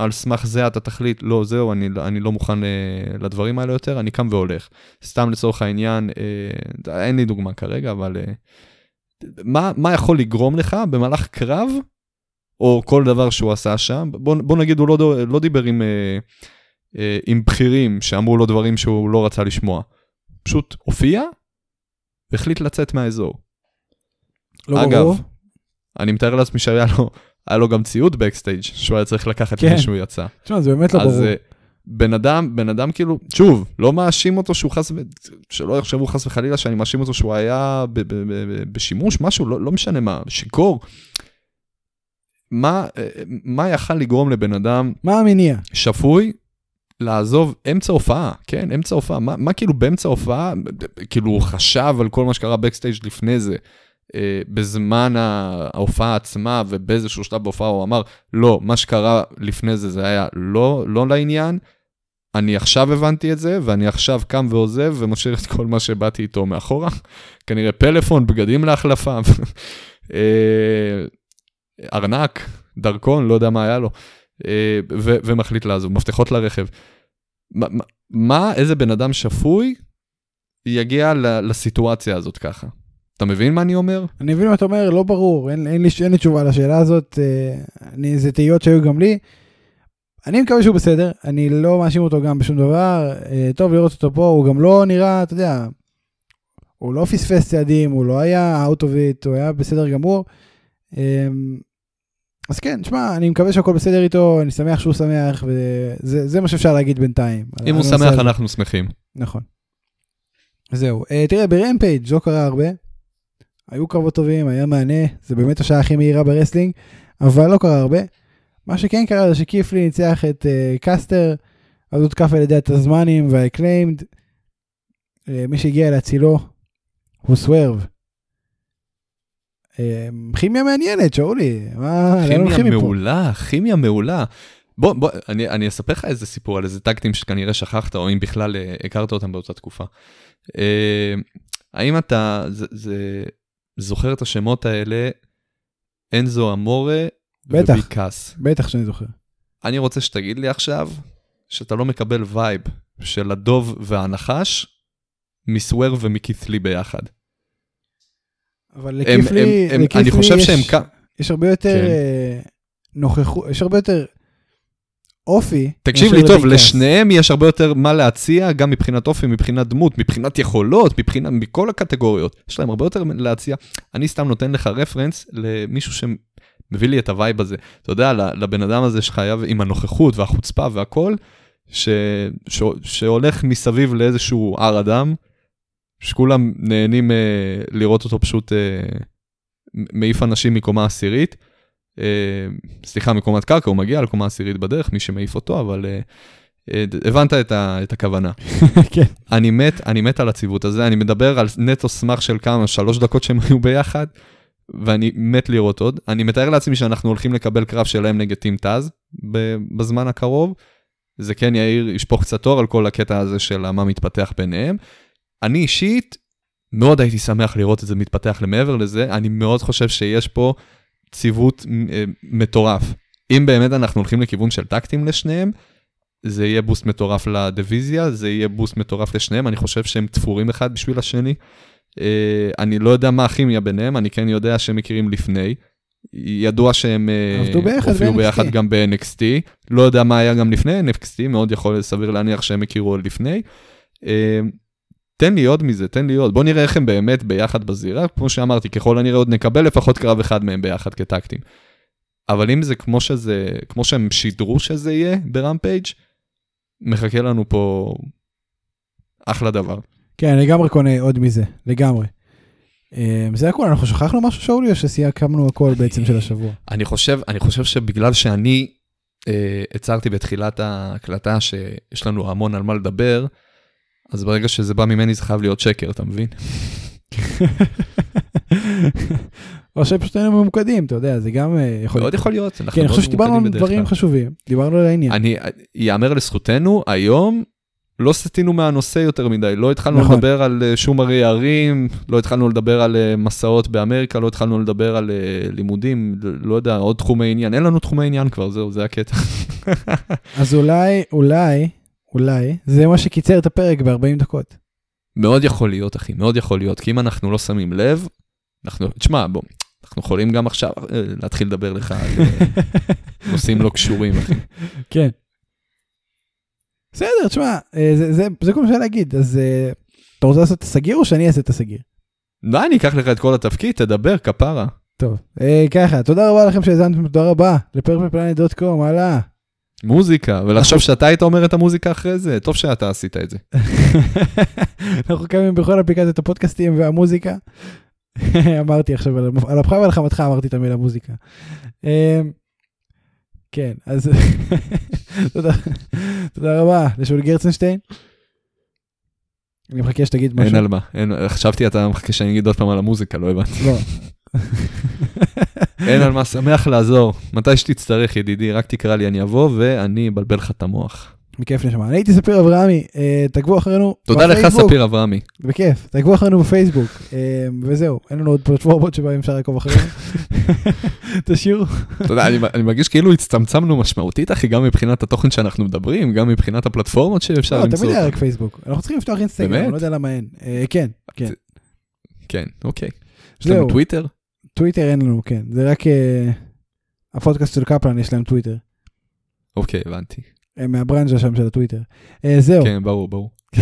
S1: ועל סמך זה אתה תחליט, לא, זהו, אני, אני לא מוכן אה, לדברים האלה יותר, אני קם והולך. סתם לצורך העניין, אה, אין לי דוגמה כרגע, אבל... אה, מה, מה יכול לגרום לך במהלך קרב, או כל דבר שהוא עשה שם, בוא, בוא נגיד הוא לא, לא דיבר עם, אה, אה, עם בכירים שאמרו לו דברים שהוא לא רצה לשמוע. פשוט הופיע והחליט לצאת מהאזור.
S2: לא
S1: אגב,
S2: ברור.
S1: אני מתאר לעצמי שהיה לו, היה לו גם ציוד בקסטייג' שהוא היה צריך לקחת
S2: כן.
S1: לפני שהוא יצא.
S2: תשמע, זה באמת לא
S1: אז
S2: ברור.
S1: אה, בן אדם, בן אדם כאילו, שוב, לא מאשים אותו שהוא חס, שלא יחשבו חס וחלילה שאני מאשים אותו שהוא היה ב- ב- ב- ב- בשימוש, משהו, לא, לא משנה מה, שיכור. מה, אה, מה יכל לגרום לבן אדם
S2: מה המניע?
S1: שפוי לעזוב אמצע הופעה, כן, אמצע הופעה, מה, מה כאילו באמצע הופעה, כאילו הוא חשב על כל מה שקרה בקסטייג' לפני זה, בזמן ה- ההופעה עצמה ובאיזשהו שלב בהופעה הוא אמר, לא, מה שקרה לפני זה זה היה לא, לא לעניין, אני עכשיו הבנתי את זה, ואני עכשיו קם ועוזב ומשאיר את כל מה שבאתי איתו מאחורה, כנראה פלאפון, בגדים להחלפה, אה, ארנק, דרכון, לא יודע מה היה לו. אה, ו- ומחליט לעזוב, מפתחות לרכב. מה- מה- איזה בן אדם שפוי יגיע לסיטואציה הזאת ככה? אתה מבין מה אני אומר?
S2: אני מבין מה אתה אומר, לא ברור, אין, אין, לי, אין לי תשובה לשאלה הזאת, אה, אני, זה תהיות שהיו גם לי. אני מקווה שהוא בסדר, אני לא מאשים אותו גם בשום דבר, אה, טוב לראות אותו פה, הוא גם לא נראה, אתה יודע, הוא לא פספס צעדים, הוא לא היה out of it, הוא היה בסדר גמור. אה, אז כן, שמע, אני מקווה שהכל בסדר איתו, אני שמח שהוא שמח, וזה זה מה שאפשר להגיד בינתיים.
S1: אם הוא שמח. אנחנו שמחים.
S2: נכון. זהו, אה, תראה, ברמפייג' לא קרה הרבה. היו קרבות טובים, היה מענה, זה באמת השעה הכי מהירה ב wrestling, אבל לא קרה הרבה. מה שכן קרה זה שקית' לי ניצח את אה, קסטר, אז הוא הותקף על ידי התזמנים והאקליימד. אה, מי שהגיע להצילו הוא סוורב. אה, כימיה מעניינת, שאולי, מה,
S1: כימיה? מעולה, כימיה מעולה. בוא, בוא, אני, אני אספר לך איזה סיפור על איזה tag team שכנראה שכחת, או אם בכלל אה, הכרת אותם באותה תקופה. אה, האם אתה זה, זה, זוכר את השמות האלה, אנזו אמורה
S2: בטח.
S1: וביג קאס?
S2: בטח שאני זוכר.
S1: אני רוצה שתגיד לי עכשיו שאתה לא מקבל וייב של הדוב והנחש מסוורב ומקית' לי ביחד.
S2: אבל
S1: הם,
S2: לקית'
S1: לי, הם, אני חושב
S2: יש...
S1: שהם.
S2: יש הרבה יותר
S1: כן.
S2: אה, נוכחות, יש הרבה יותר אופי.
S1: תקשיב לי טוב. לשניהם יש הרבה יותר מה להציע, גם מבחינת אופי, מבחינת דמות, מבחינת יכולות, מבחינת, מכל הקטגוריות. יש להם הרבה יותר להציע. אני סתם נותן לך רפרנס למישהו שמביא לי את הווייב הזה. אתה יודע, לבן אדם הזה שחייב עם הנוכחות והחוצפה והכל, ש... ש... שהולך מסביב לאיזשהו הר אדם, שכולם נהנים אה, לראות אותו פשוט אה, מעיף אנשים מקומה עשירית. אה, סליחה, מקומת קרקע, הוא מגיע לקומה עשירית בדרך, מי שמעיף אותו, אבל אה, אה, הבנת את, ה, את הכוונה.
S2: כן.
S1: אני מת, אני מת על הציוות הזה, אני מדבר על נטו סמך של כמה, שלוש דקות שהם היו ביחד, ואני מת לראות עוד. אני מתאר לעצמי שאנחנו הולכים לקבל קרב שלהם נגד טים טאז בזמן הקרוב. זה כן יאיר, ישפוך קצת אור על כל הקטע הזה של מה מתפתח ביניהם. אני אישית, מאוד הייתי שמח לראות את זה מתפתח למעבר לזה, אני מאוד חושב שיש פה ציוות אה, מטורף. אם באמת אנחנו הולכים לכיוון של טקטים לשניהם, זה יהיה בוסט מטורף לדיוויזיה, זה יהיה בוסט מטורף לשניהם, אני חושב שהם תפורים אחד בשביל השני. אה, אני לא יודע מה הכימיה ביניהם, אני כן יודע שהם מכירים לפני. ידוע שהם אה, הופיעו. ביחד גם ב-NXT, לא יודע מה היה גם לפני NXT, מאוד יכול סביר להניח שהם הכירו עוד לפני. תן לי עוד מזה, תן לי עוד, בוא נראה איך הם באמת ביחד בזירה, כמו שאמרתי, ככל הנראה עוד נקבל לפחות קרב אחד מהם ביחד כטקטים. אבל אם זה כמו שזה, כמו שהם שידרו שזה יהיה ברמפייג', מחכה לנו פה אחלה דבר.
S2: כן, אני לגמרי קונה עוד מזה, לגמרי. אה, זה הכל, אנחנו שכחנו משהו שאולי, או שסיכמנו הכל בעצם של השבוע?
S1: אני חושב, אני חושב שבגלל שאני אה, הצהרתי בתחילת ההקלטה שיש לנו המון על מה לדבר, אז ברגע שזה בא ממני זה חייב להיות שקר, אתה מבין?
S2: או שפשוט היינו ממוקדים, אתה יודע, זה גם אה, יכול
S1: מאוד יכול להיות. אנחנו
S2: כן, אני חושב שדיברנו על דברים. חשובים, דיברנו על העניין.
S1: אני, יאמר לזכותנו, היום לא סטינו מהנושא יותר מדי, לא התחלנו
S2: נכון.
S1: לדבר על אה, שום הרי ערים, לא התחלנו לדבר על אה, מסעות באמריקה, לא התחלנו לדבר על לימודים, לא יודע, עוד תחומי עניין, אין לנו תחומי עניין כבר, זהו, זה הקטע.
S2: אז אולי, אולי, אולי, זה מה שקיצר את הפרק ב-40 דקות.
S1: מאוד יכול להיות, אחי, מאוד יכול להיות, כי אם אנחנו לא שמים לב, אנחנו, תשמע, בוא, אנחנו יכולים גם עכשיו אה, להתחיל לדבר לך על אה, נושאים לא קשורים, אחי.
S2: כן. בסדר, תשמע, אה, זה, זה, זה כל מה שאני להגיד, אז אתה רוצה לעשות את הסגיר או שאני אעשה את הסגיר?
S1: לא, אני אקח לך את כל התפקיד, תדבר, כפרה.
S2: טוב, ככה, תודה רבה לכם שהאזנתם, תודה רבה לפרפלפלנט.קום, הלאה.
S1: מוזיקה, ולחשוב שאתה היית אומר את המוזיקה אחרי זה, טוב שאתה עשית את זה.
S2: אנחנו קיימים בכל אפליקציות הפודקאסטים והמוזיקה. אמרתי עכשיו, על- אפך ועל חמתך אמרתי את המילה מוזיקה. אה, כן, אז תודה, רבה לשול גרצנשטיין. אני מחכה שתגיד
S1: אין
S2: משהו.
S1: על מה, אין- חשבתי אתה מחכה שאני אגיד עוד פעם על המוזיקה, לא הבנתי.
S2: לא.
S1: אין על מה, שמח לעזור. מתי שתצטרך, ידידי, רק תקרא לי, אני אבוא ואני אבלבל לך את המוח.
S2: בכיף נשמע. אני הייתי ספיר אברהמי, אה, תעקבו אחרינו
S1: תודה לך,
S2: בפייסבוק.
S1: ספיר אברהמי.
S2: בכיף, תעקבו אחרינו בפייסבוק, אה, וזהו, אין לנו עוד פלטפורמות שבהם אפשר לעקוב אחרינו. תשאירו,
S1: אתה יודע, אני- מרגיש כאילו הצטמצמנו משמעותית, אחי, גם מבחינת התוכן שאנחנו מדברים, גם מבחינת הפלטפורמות שאפשר
S2: לא,
S1: למצוא.
S2: תמיד היה. רק פייסבוק, אנחנו צריכים לפתוח אינסטגרם? אני לא יודע למה אין. אה, כן, כן.
S1: כן, אוקיי. יש לנו טוויטר?
S2: טוויטר אין לנו, כן, זה רק אה, הפודקאסט של קפלן יש להם טוויטר,
S1: אוקיי, הבנתי.
S2: הם מהברנז'ה שם של הטוויטר. אה, זהו,
S1: כן, ברור, ברור.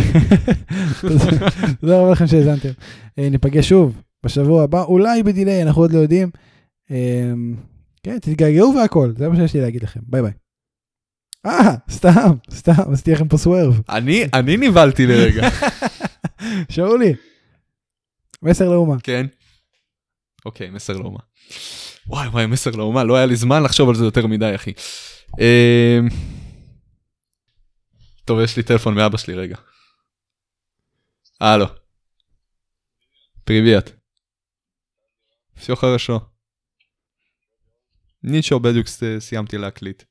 S2: תודה- רבה לכם שהאזנתם. אה, ניפגש שוב בשבוע הבא, אולי בדיליי, אנחנו עוד לא יודעים. כן, תתגעגעו והכל, זה מה שיש לי להגיד לכם, ביי ביי. אה, סתם, סתם, עשיתי לכם פה swerve.
S1: אני, אני נבהלתי לרגע.
S2: שאולי. מסר לאומה.
S1: כן. אוקיי, מסר לאומה. וואי וואי, מסר לאומה, לא היה לי זמן לחשוב על זה יותר מדי, אחי. אמ, טוב, יש לי טלפון מאבא שלי, רגע. הלו. פריביאט. Все хорошо. נשאר בדיוק סיימתי להקליט.